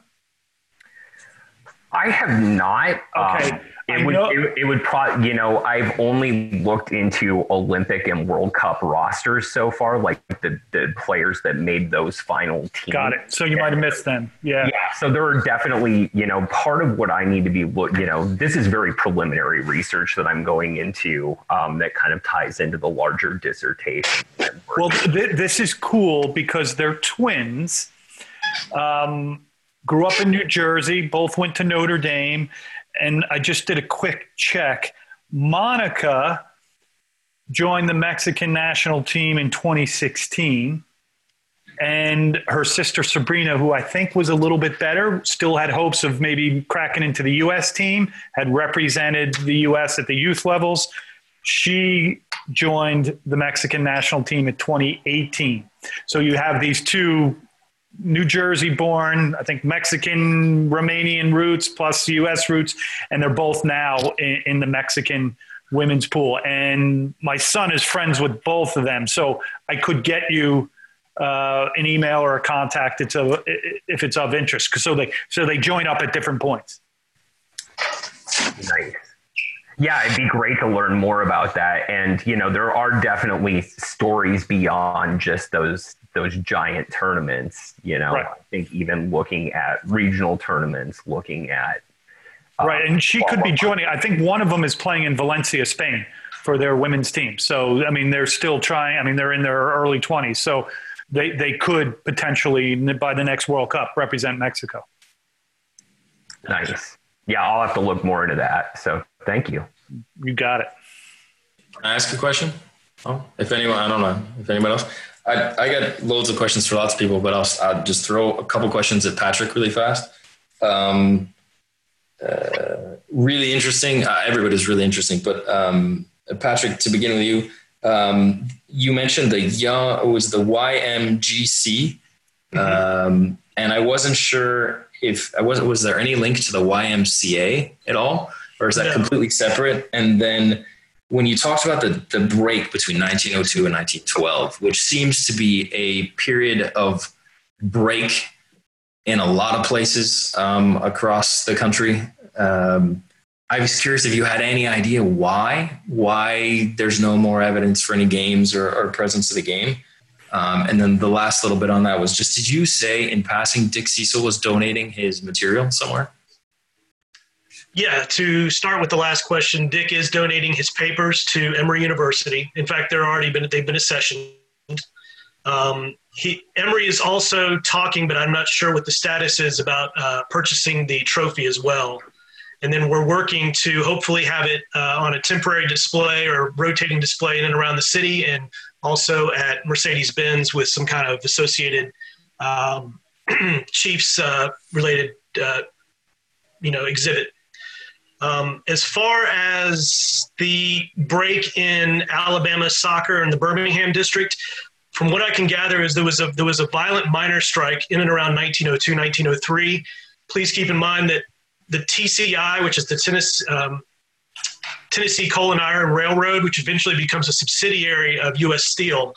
I have not. Okay. Um, it would, it, it, would probably, you know, I've only looked into Olympic and World Cup rosters so far, like the, the players that made those final teams. Got it. So you might have missed them. Yeah. Yeah. So there are definitely, you know, part of what I need to be, look, you know, this is very preliminary research that I'm going into um, that kind of ties into the larger dissertation. Well, th- this is cool because they're twins. Um, grew up in New Jersey, both went to Notre Dame and I just did a quick check. Monica joined the Mexican national team in 2016. And her sister Sabrina, who I think was a little bit better, still had hopes of maybe cracking into the U.S. team, had represented the U.S. at the youth levels. She joined the Mexican national team in 2018. So you have these two New Jersey born, I think Mexican, Romanian roots plus US roots, and they're both now in, in, the Mexican women's pool. And my son is friends with both of them. So I could get you uh, an email or a contact it's a, if it's of interest. So they, so they join up at different points. Nice. Yeah, it'd be great to learn more about that. And you know, there are definitely stories beyond just those those giant tournaments. You know, right. I think even looking at regional tournaments, looking at uh, right, and she could be joining. I think one of them is playing in Valencia, Spain, for their women's team. So I mean, they're still trying. I mean, they're in their early twenties, so they they could potentially by the next World Cup represent Mexico. Nice. Yeah, I'll have to look more into that. So thank you. You got it. Can I ask a question? Oh, if anyone, I don't know if anyone else. I, I got loads of questions for lots of people, but I'll, I'll just throw a couple questions at Patrick really fast. Um, uh, really interesting. Uh, everybody's really interesting, but um, Patrick, to begin with you, um, you mentioned the young it was the YMGC, mm-hmm. um, and I wasn't sure if I wasn't was there any link to the YMCA at all, or is that completely separate? And then when you talked about the the break between 1902 and 1912, which seems to be a period of break in a lot of places um, across the country. Um, I was curious if you had any idea why why there's no more evidence for any games or, or presence of the game. Um, and then the last little bit on that was just did you say in passing Dick Cecil was donating his material somewhere? Yeah, to start with the last question, Dick is donating his papers to Emory University. In fact, they're already been they've been accessioned. Um, he Emory is also talking, but I'm not sure what the status is about uh, purchasing the trophy as well. And then we're working to hopefully have it uh, on a temporary display or rotating display in and around the city, and also at Mercedes Benz with some kind of associated um, (clears throat) Chiefs uh, related, uh, you know, exhibit. Um, as far as the break in Alabama soccer in the Birmingham district, from what I can gather, is there was a there was a violent miner strike in and around 1902, 1903. Please keep in mind that the TCI, which is the Tennessee, um, Tennessee Coal and Iron Railroad, which eventually becomes a subsidiary of U.S. Steel,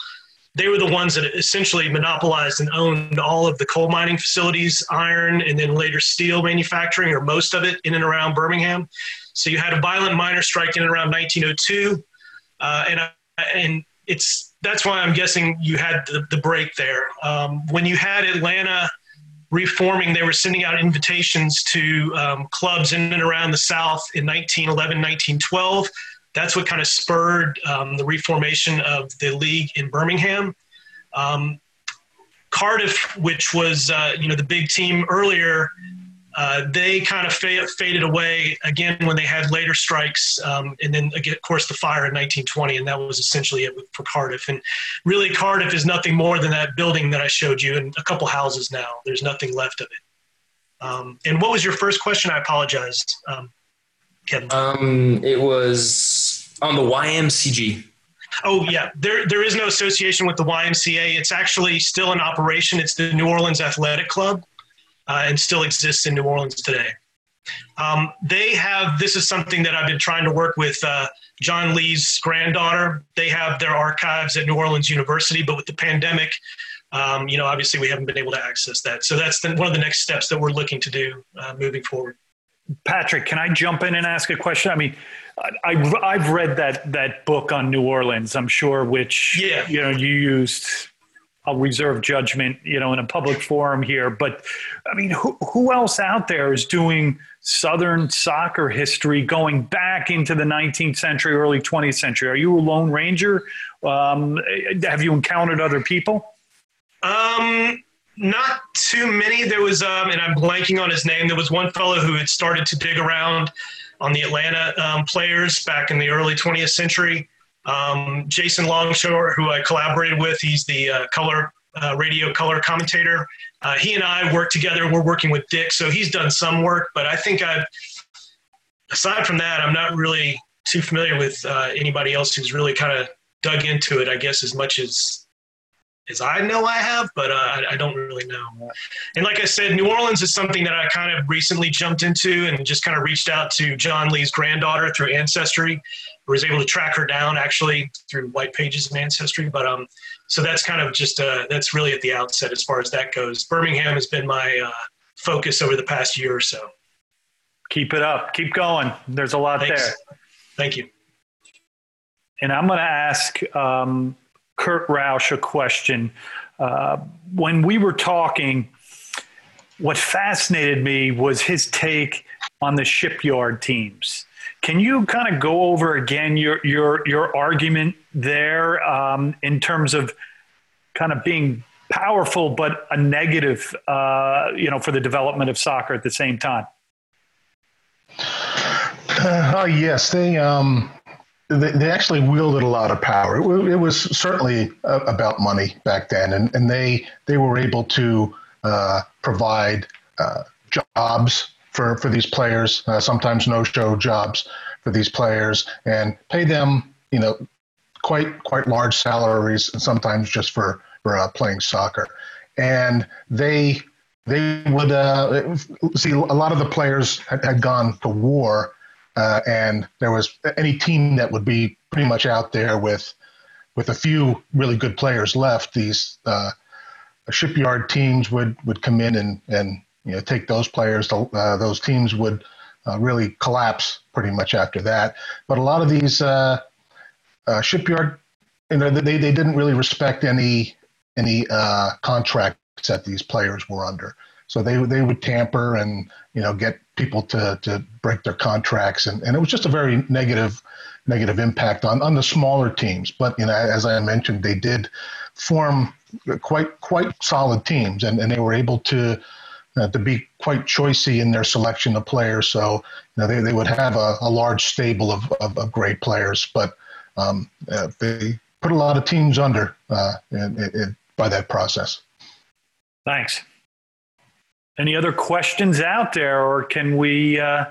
they were the ones that essentially monopolized and owned all of the coal mining facilities, iron, and then later steel manufacturing, or most of it, in and around Birmingham. So you had a violent miner strike in and around 1902, uh, and and it's that's why I'm guessing you had the, the break there. Um, when you had Atlanta reforming, they were sending out invitations to um, clubs in and around the South in 1911, 1912. That's what kind of spurred um, the reformation of the league in Birmingham. Um, Cardiff, which was uh, you know the big team earlier, uh, they kind of fa- faded away again when they had later strikes, um, and then again, of course the fire in 1920, and that was essentially it for Cardiff. And really, Cardiff is nothing more than that building that I showed you, and a couple houses now. There's nothing left of it. Um, and what was your first question? I apologize, um, Kevin. Um, it was on the YMCG. Oh yeah, there there is no association with the YMCA. It's actually still in operation. It's the New Orleans Athletic Club uh, and still exists in New Orleans today. Um, they have this is something that I've been trying to work with uh, John Lee's granddaughter. They have their archives at New Orleans University, but with the pandemic, um, you know, obviously we haven't been able to access that. So that's the, one of the next steps that we're looking to do uh, moving forward. Patrick, can I jump in and ask a question? I mean, I, I've read that that book on New Orleans. I'm sure, which yeah. you know you used I'll reserve judgment, you know, in a public forum here. But I mean, who, who else out there is doing Southern soccer history going back into the 19th century, early 20th century? Are you a lone ranger? Um, have you encountered other people? Um, not too many. There was, um, and I'm blanking on his name. There was one fellow who had started to dig around on the Atlanta um, players back in the early 20th century. Um, Jason Longshore, who I collaborated with, he's the uh, color uh, radio color commentator. Uh, he and I work together. We're working with Dick, so he's done some work. But I think I've, aside from that, I'm not really too familiar with uh, anybody else who's really kind of dug into it. I guess as much as as I know I have, but uh, I, I, don't really know. And like I said, New Orleans is something that I kind of recently jumped into and just kind of reached out to John Lee's granddaughter through Ancestry I was able to track her down actually through white pages and ancestry but um so that's kind of just uh that's really at the outset as far as that goes birmingham has been my uh, focus over the past year or so Keep it up. Keep going. There's a lot Thanks. there. Thank you. And I'm going to ask um, Kurt Rausch a question. Uh, when we were talking, what fascinated me was his take on the shipyard teams. Can you kind of go over again your your your argument there um, in terms of kind of being powerful but a negative, uh, you know, for the development of soccer at the same time? Uh, yes, they, um, they they actually wielded a lot of power. It, it was certainly uh, about money back then, and, and they they were able to uh, provide uh, jobs for for these players, uh, sometimes no show jobs for these players, and pay them you know quite quite large salaries, and sometimes just for for uh, playing soccer, and they they would uh, see a lot of the players had, had gone to war, uh, and there was any team that would be pretty much out there with with a few really good players left. These uh, shipyard teams would would come in and and you know take those players. Uh, those teams would uh, really collapse pretty much after that. But a lot of these uh, uh, shipyard, you know, they they didn't really respect any any contracts that these players were under. So they they would tamper and you know get people to to break their contracts, and, and it was just a very negative negative impact on on the smaller teams. But you know, as I mentioned, they did form quite quite solid teams, and, and they were able to uh, to be quite choicey in their selection of players. So you know, they, they would have a, a large stable of, of, of great players, but um, uh, they put a lot of teams under uh, in, in, by that process. Thanks. Any other questions out there, or can we uh,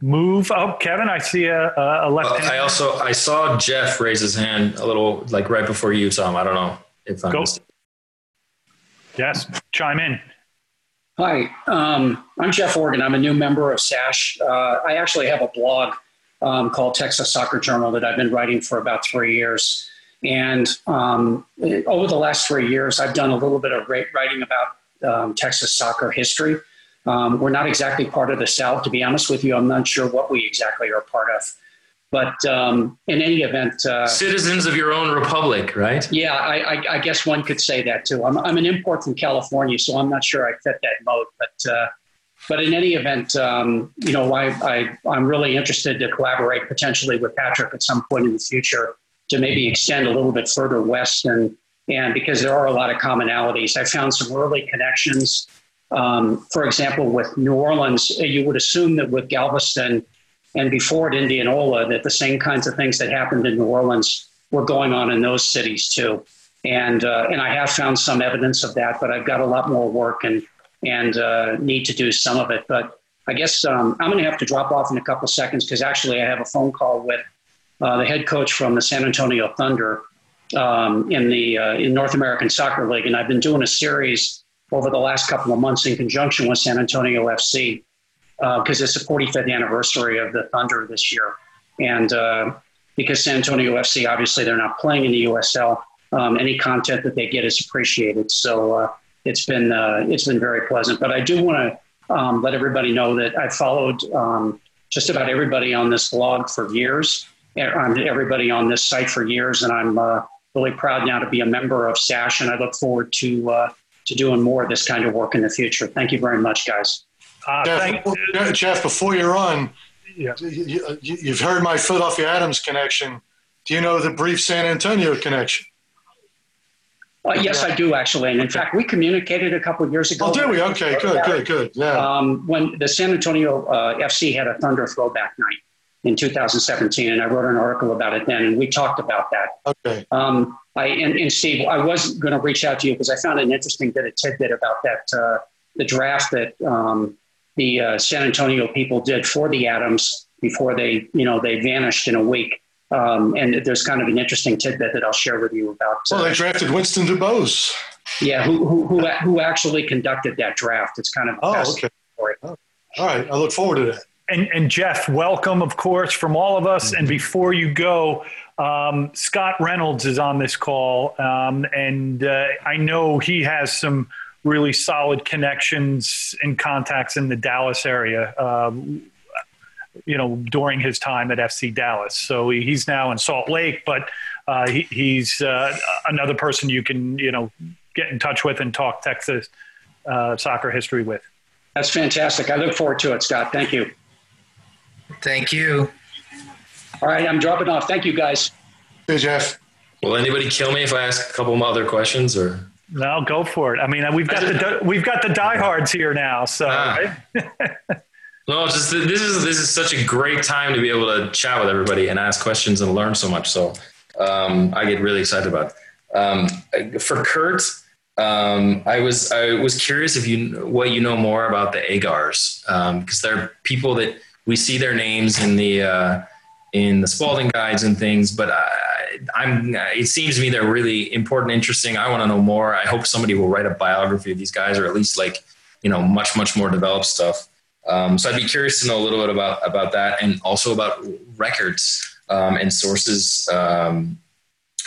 move? Oh, Kevin, I see a, a left. Well, I also I saw Jeff raise his hand a little like right before you, Tom. I don't know if I Go. missed. Yes, chime in. Hi, um, I'm Jeff Organ. I'm a new member of SASH. Uh, I actually have a blog um, called Texas Soccer Journal that I've been writing for about three years. And um, over the last three years, I've done a little bit of writing about um, Texas soccer history. Um, we're not exactly part of the South, to be honest with you. I'm not sure what we exactly are part of. But um, in any event, uh, Citizens of your own republic, right? yeah, I, I, I guess one could say that too. I'm, I'm an import from California, so I'm not sure I fit that mode. But uh, but in any event, um, you know, I, I I'm really interested to collaborate potentially with Patrick at some point in the future to maybe extend a little bit further west and and because there are a lot of commonalities. I found some early connections. Um, for example, with New Orleans, you would assume that with Galveston and before at Indianola, that the same kinds of things that happened in New Orleans were going on in those cities too. And uh, and I have found some evidence of that, but I've got a lot more work and and uh, need to do some of it. But I guess um, I'm going to have to drop off in a couple seconds because actually I have a phone call with uh, the head coach from the San Antonio Thunder um, in the uh, in North American Soccer League, and I've been doing a series over the last couple of months in conjunction with San Antonio FC because it's the 45th anniversary of the Thunder this year, and uh, because San Antonio FC obviously they're not playing in the USL, um, any content that they get is appreciated. So uh, it's been uh, it's been very pleasant. But I do want to um, let everybody know that I followed um, just about everybody on this blog for years, and everybody on this site for years, and I'm uh, really proud now to be a member of SASH, and I look forward to uh, to doing more of this kind of work in the future. Thank you very much, guys. Uh, Jeff, Jeff, before you run, Yeah. you, you, you've heard my Philadelphia Atoms connection. Do you know the brief San Antonio connection? Uh, yes, I do actually, and in fact, we communicated a couple of years ago. Oh, did we? Okay, good, good, good. Yeah. Um, when the San Antonio uh, FC had a Thunder throwback night in 2017, and I wrote an article about it then, and we talked about that. Okay. Um, I and, and Steve, I was going to reach out to you because I found an interesting bit of tidbit about that uh, the draft that um, the uh, San Antonio people did for the Atoms before they, you know, they vanished in a week. Um, and there's kind of an interesting tidbit that I'll share with you about. uh, Well, they drafted Winston Dubose. Yeah, who, who who who actually conducted that draft? It's kind of Oh, okay. story. All right. I look forward to that. And, and Jeff, welcome, of course, from all of us. And before you go, um, Scott Reynolds is on this call, um, and uh, I know he has some really solid connections and contacts in the Dallas area. Um, you know, during his time at FC Dallas. So he's now in Salt Lake, but uh, he, he's uh, another person you can, you know, get in touch with and talk Texas uh, soccer history with. That's fantastic. I look forward to it, Scott. Thank you. Thank you. All right, I'm dropping off. Thank you, guys. Hey, Jeff. Will anybody kill me if I ask a couple more other questions or? No, go for it. I mean, we've got the we've got the diehards here now, so. Ah. (laughs) no, just this is this is such a great time to be able to chat with everybody and ask questions and learn so much. So um, I get really excited about. It. Um, for Kurt, um, I was I was curious if you what you know more about the Agars because um, they're people that we see their names in the uh, in the Spalding guides and things, but I, I'm. It seems to me they're really important, interesting. I want to know more. I hope somebody will write a biography of these guys, or at least like you know much much more developed stuff. Um, so I'd be curious to know a little bit about about that, and also about records um, and sources. Um,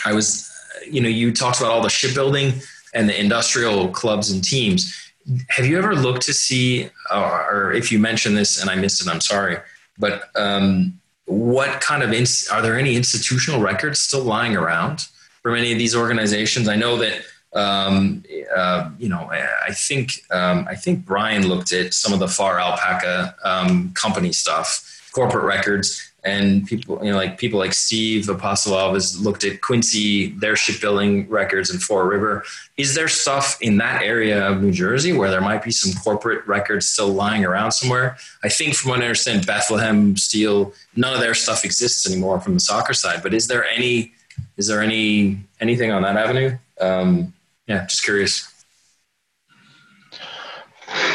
I was, you know, you talked about all the shipbuilding and the industrial clubs and teams. Have you ever looked to see, or if you mentioned this and I missed it, I'm sorry, but um, what kind of ins- are there any institutional records still lying around from any of these organizations? I know that um, uh, you know I think um, I think Brian looked at some of the Farr Alpaca um, company stuff, corporate records, and people you know like people like Steve Apostolov has looked at Quincy their shipbuilding records in Fore River. Is there stuff in that area of New Jersey where there might be some corporate records still lying around somewhere? I think from what I understand, Bethlehem Steel, none of their stuff exists anymore from the soccer side. But is there any is there any anything on that avenue? Um, yeah, just curious.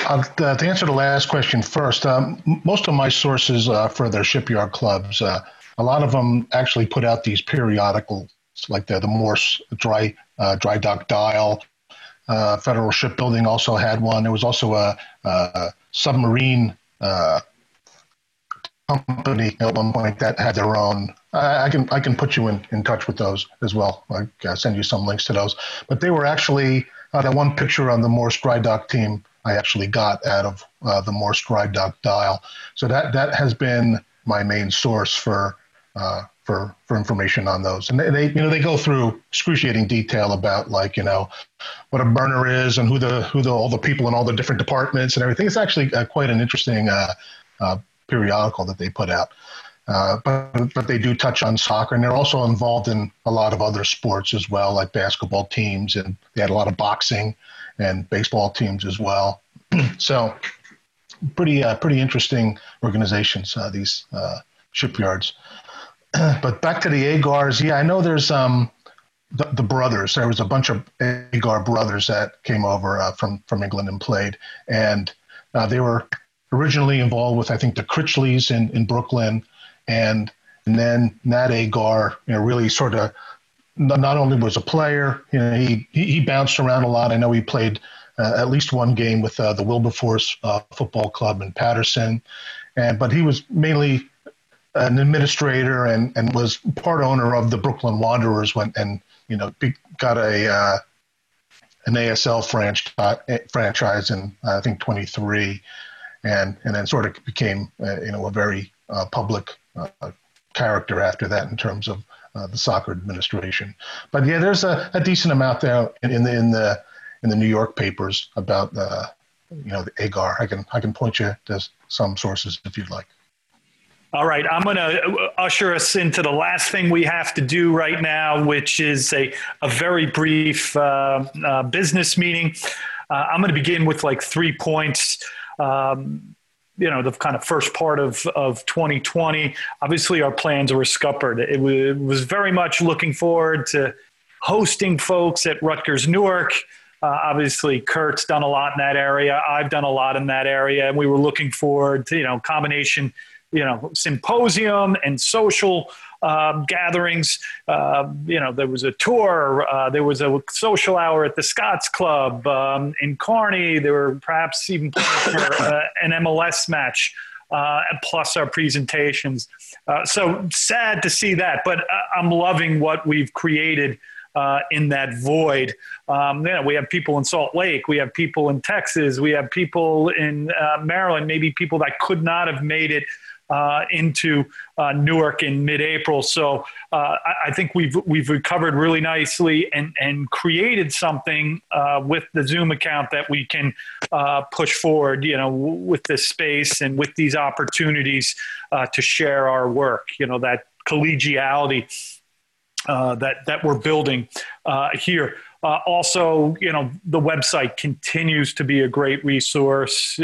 Uh, to answer the last question first, um, most of my sources uh, for their shipyard clubs, uh, a lot of them actually put out these periodicals like the, the Morse Dry, uh, dry Dock Dial. Uh, Federal Shipbuilding also had one. There was also a, a submarine uh, company at one point that had their own. I, I, can I can put you in, in touch with those as well. I send you some links to those. But they were actually that one picture on the Morse Dry Dock team I actually got out of uh, the Morse Dry Dock dial. So that that has been my main source for uh, for for information on those. And they, they, you know they go through excruciating detail about like you know what a burner is and who the who the all the people in all the different departments and everything. It's actually uh, quite an interesting uh, uh, periodical that they put out. Uh, but but they do touch on soccer, and they're also involved in a lot of other sports as well, like basketball teams, and they had a lot of boxing and baseball teams as well. (clears throat) so, pretty uh, pretty interesting organizations uh, these uh, shipyards. (clears throat) but back to the Agars, yeah, I know there's um, the, the, brothers. There was a bunch of Agar brothers that came over uh, from from England and played, and uh, they were originally involved with I think the Critchleys in in Brooklyn, and and then Nat Agar, you know, really sort of not only was a player, you know, he, he bounced around a lot. I know he played uh, at least one game with uh, the Wilberforce uh, Football Club in Paterson, and but he was mainly an administrator and, and was part owner of the Brooklyn Wanderers when and you know got a uh, an ASL franchise franchise in I think 23, and and then sort of became uh, you know a very uh, public character after that in terms of uh, the soccer administration. But yeah, there's a, a decent amount there in, in, the in the in the New York papers about uh, you know the agar. I can I can point you to some sources if you'd like. All right, I'm going to usher us into the last thing we have to do right now, which is a, a very brief uh, uh, business meeting. Uh, I'm going to begin with like three points. Um, you know the kind of first part of of 2020 obviously our plans were scuppered. It was, it was very much looking forward to hosting folks at rutgers newark. Uh, obviously kurt's done a lot in that area. I've done a lot in that area and we were looking forward to you know combination you know symposium and social um, gatherings. Uh, you know, there was a tour, uh, there was a social hour at the Scots Club um, in Kearny. There were perhaps even for uh, (laughs) an MLS match. Uh, plus our presentations. Uh, so sad to see that, but I'm loving what we've created uh, in that void. Um, you know, we have people in Salt Lake, we have people in Texas, we have people in uh, Maryland, maybe people that could not have made it uh, into uh, Newark in mid-April. So uh, I, I, think we've we've recovered really nicely and and created something uh, with the Zoom account that we can uh, push forward. You know, with this space and with these opportunities to share our work. You know that collegiality that that we're building here. Uh, also, you know, the website continues to be a great resource.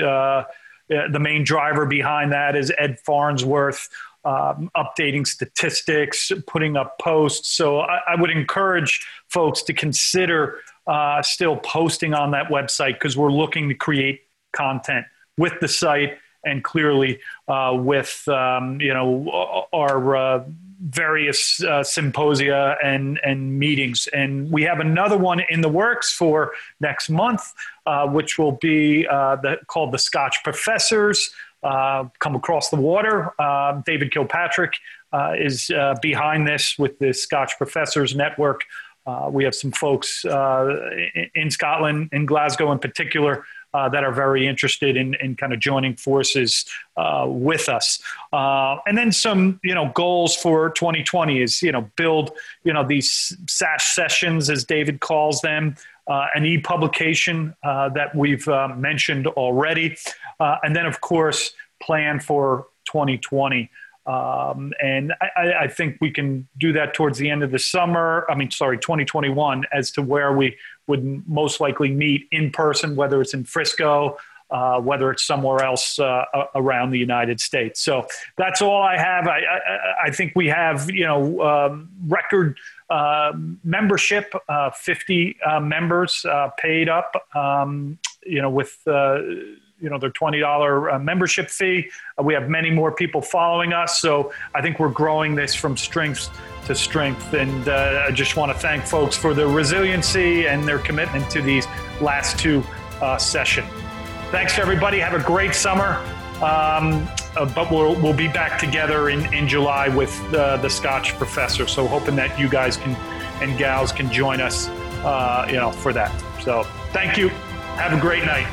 Uh, the main driver behind that is Ed Farnsworth. Um, updating statistics, putting up posts. So I, I would encourage folks to consider uh, still posting on that website because we're looking to create content with the site and clearly uh, with um, you know our uh, various uh, symposia and, and meetings. And we have another one in the works for next month, uh, which will be uh, the, called the Scotch Professors. Uh, come across the water. Uh, David Kilpatrick uh, is behind this with the Scotch Professors Network. we have some folks in Scotland, in Glasgow in particular, uh, that are very interested in, in kind of joining forces uh, with us. Uh, and then some, you know, goals for 2020 is, you know, build, you know, these SASH sessions, as David calls them, uh, an e-publication uh, that we've mentioned already. and then, of course, plan for 2020. Um, and I, I, think we can do that towards the end of the summer. I mean, sorry, 2021, as to where we would most likely meet in person, whether it's in Frisco, uh, whether it's somewhere else uh, around the United States. So that's all I have. I, I, I think we have, you know, um, record uh, membership, uh, 50 uh, members uh, paid up, um, you know, with you know their twenty dollar uh, membership fee. Uh, we have many more people following us, so I think we're growing this from strength to strength. And uh, I just want to thank folks for their resiliency and their commitment to these last two uh, sessions. Thanks to everybody. Have a great summer. Um, uh, but we'll, we'll be back together in, in July with uh, the Scotch professor. So hoping that you guys can and gals can join us, you know, for that. So thank you. Have a great night.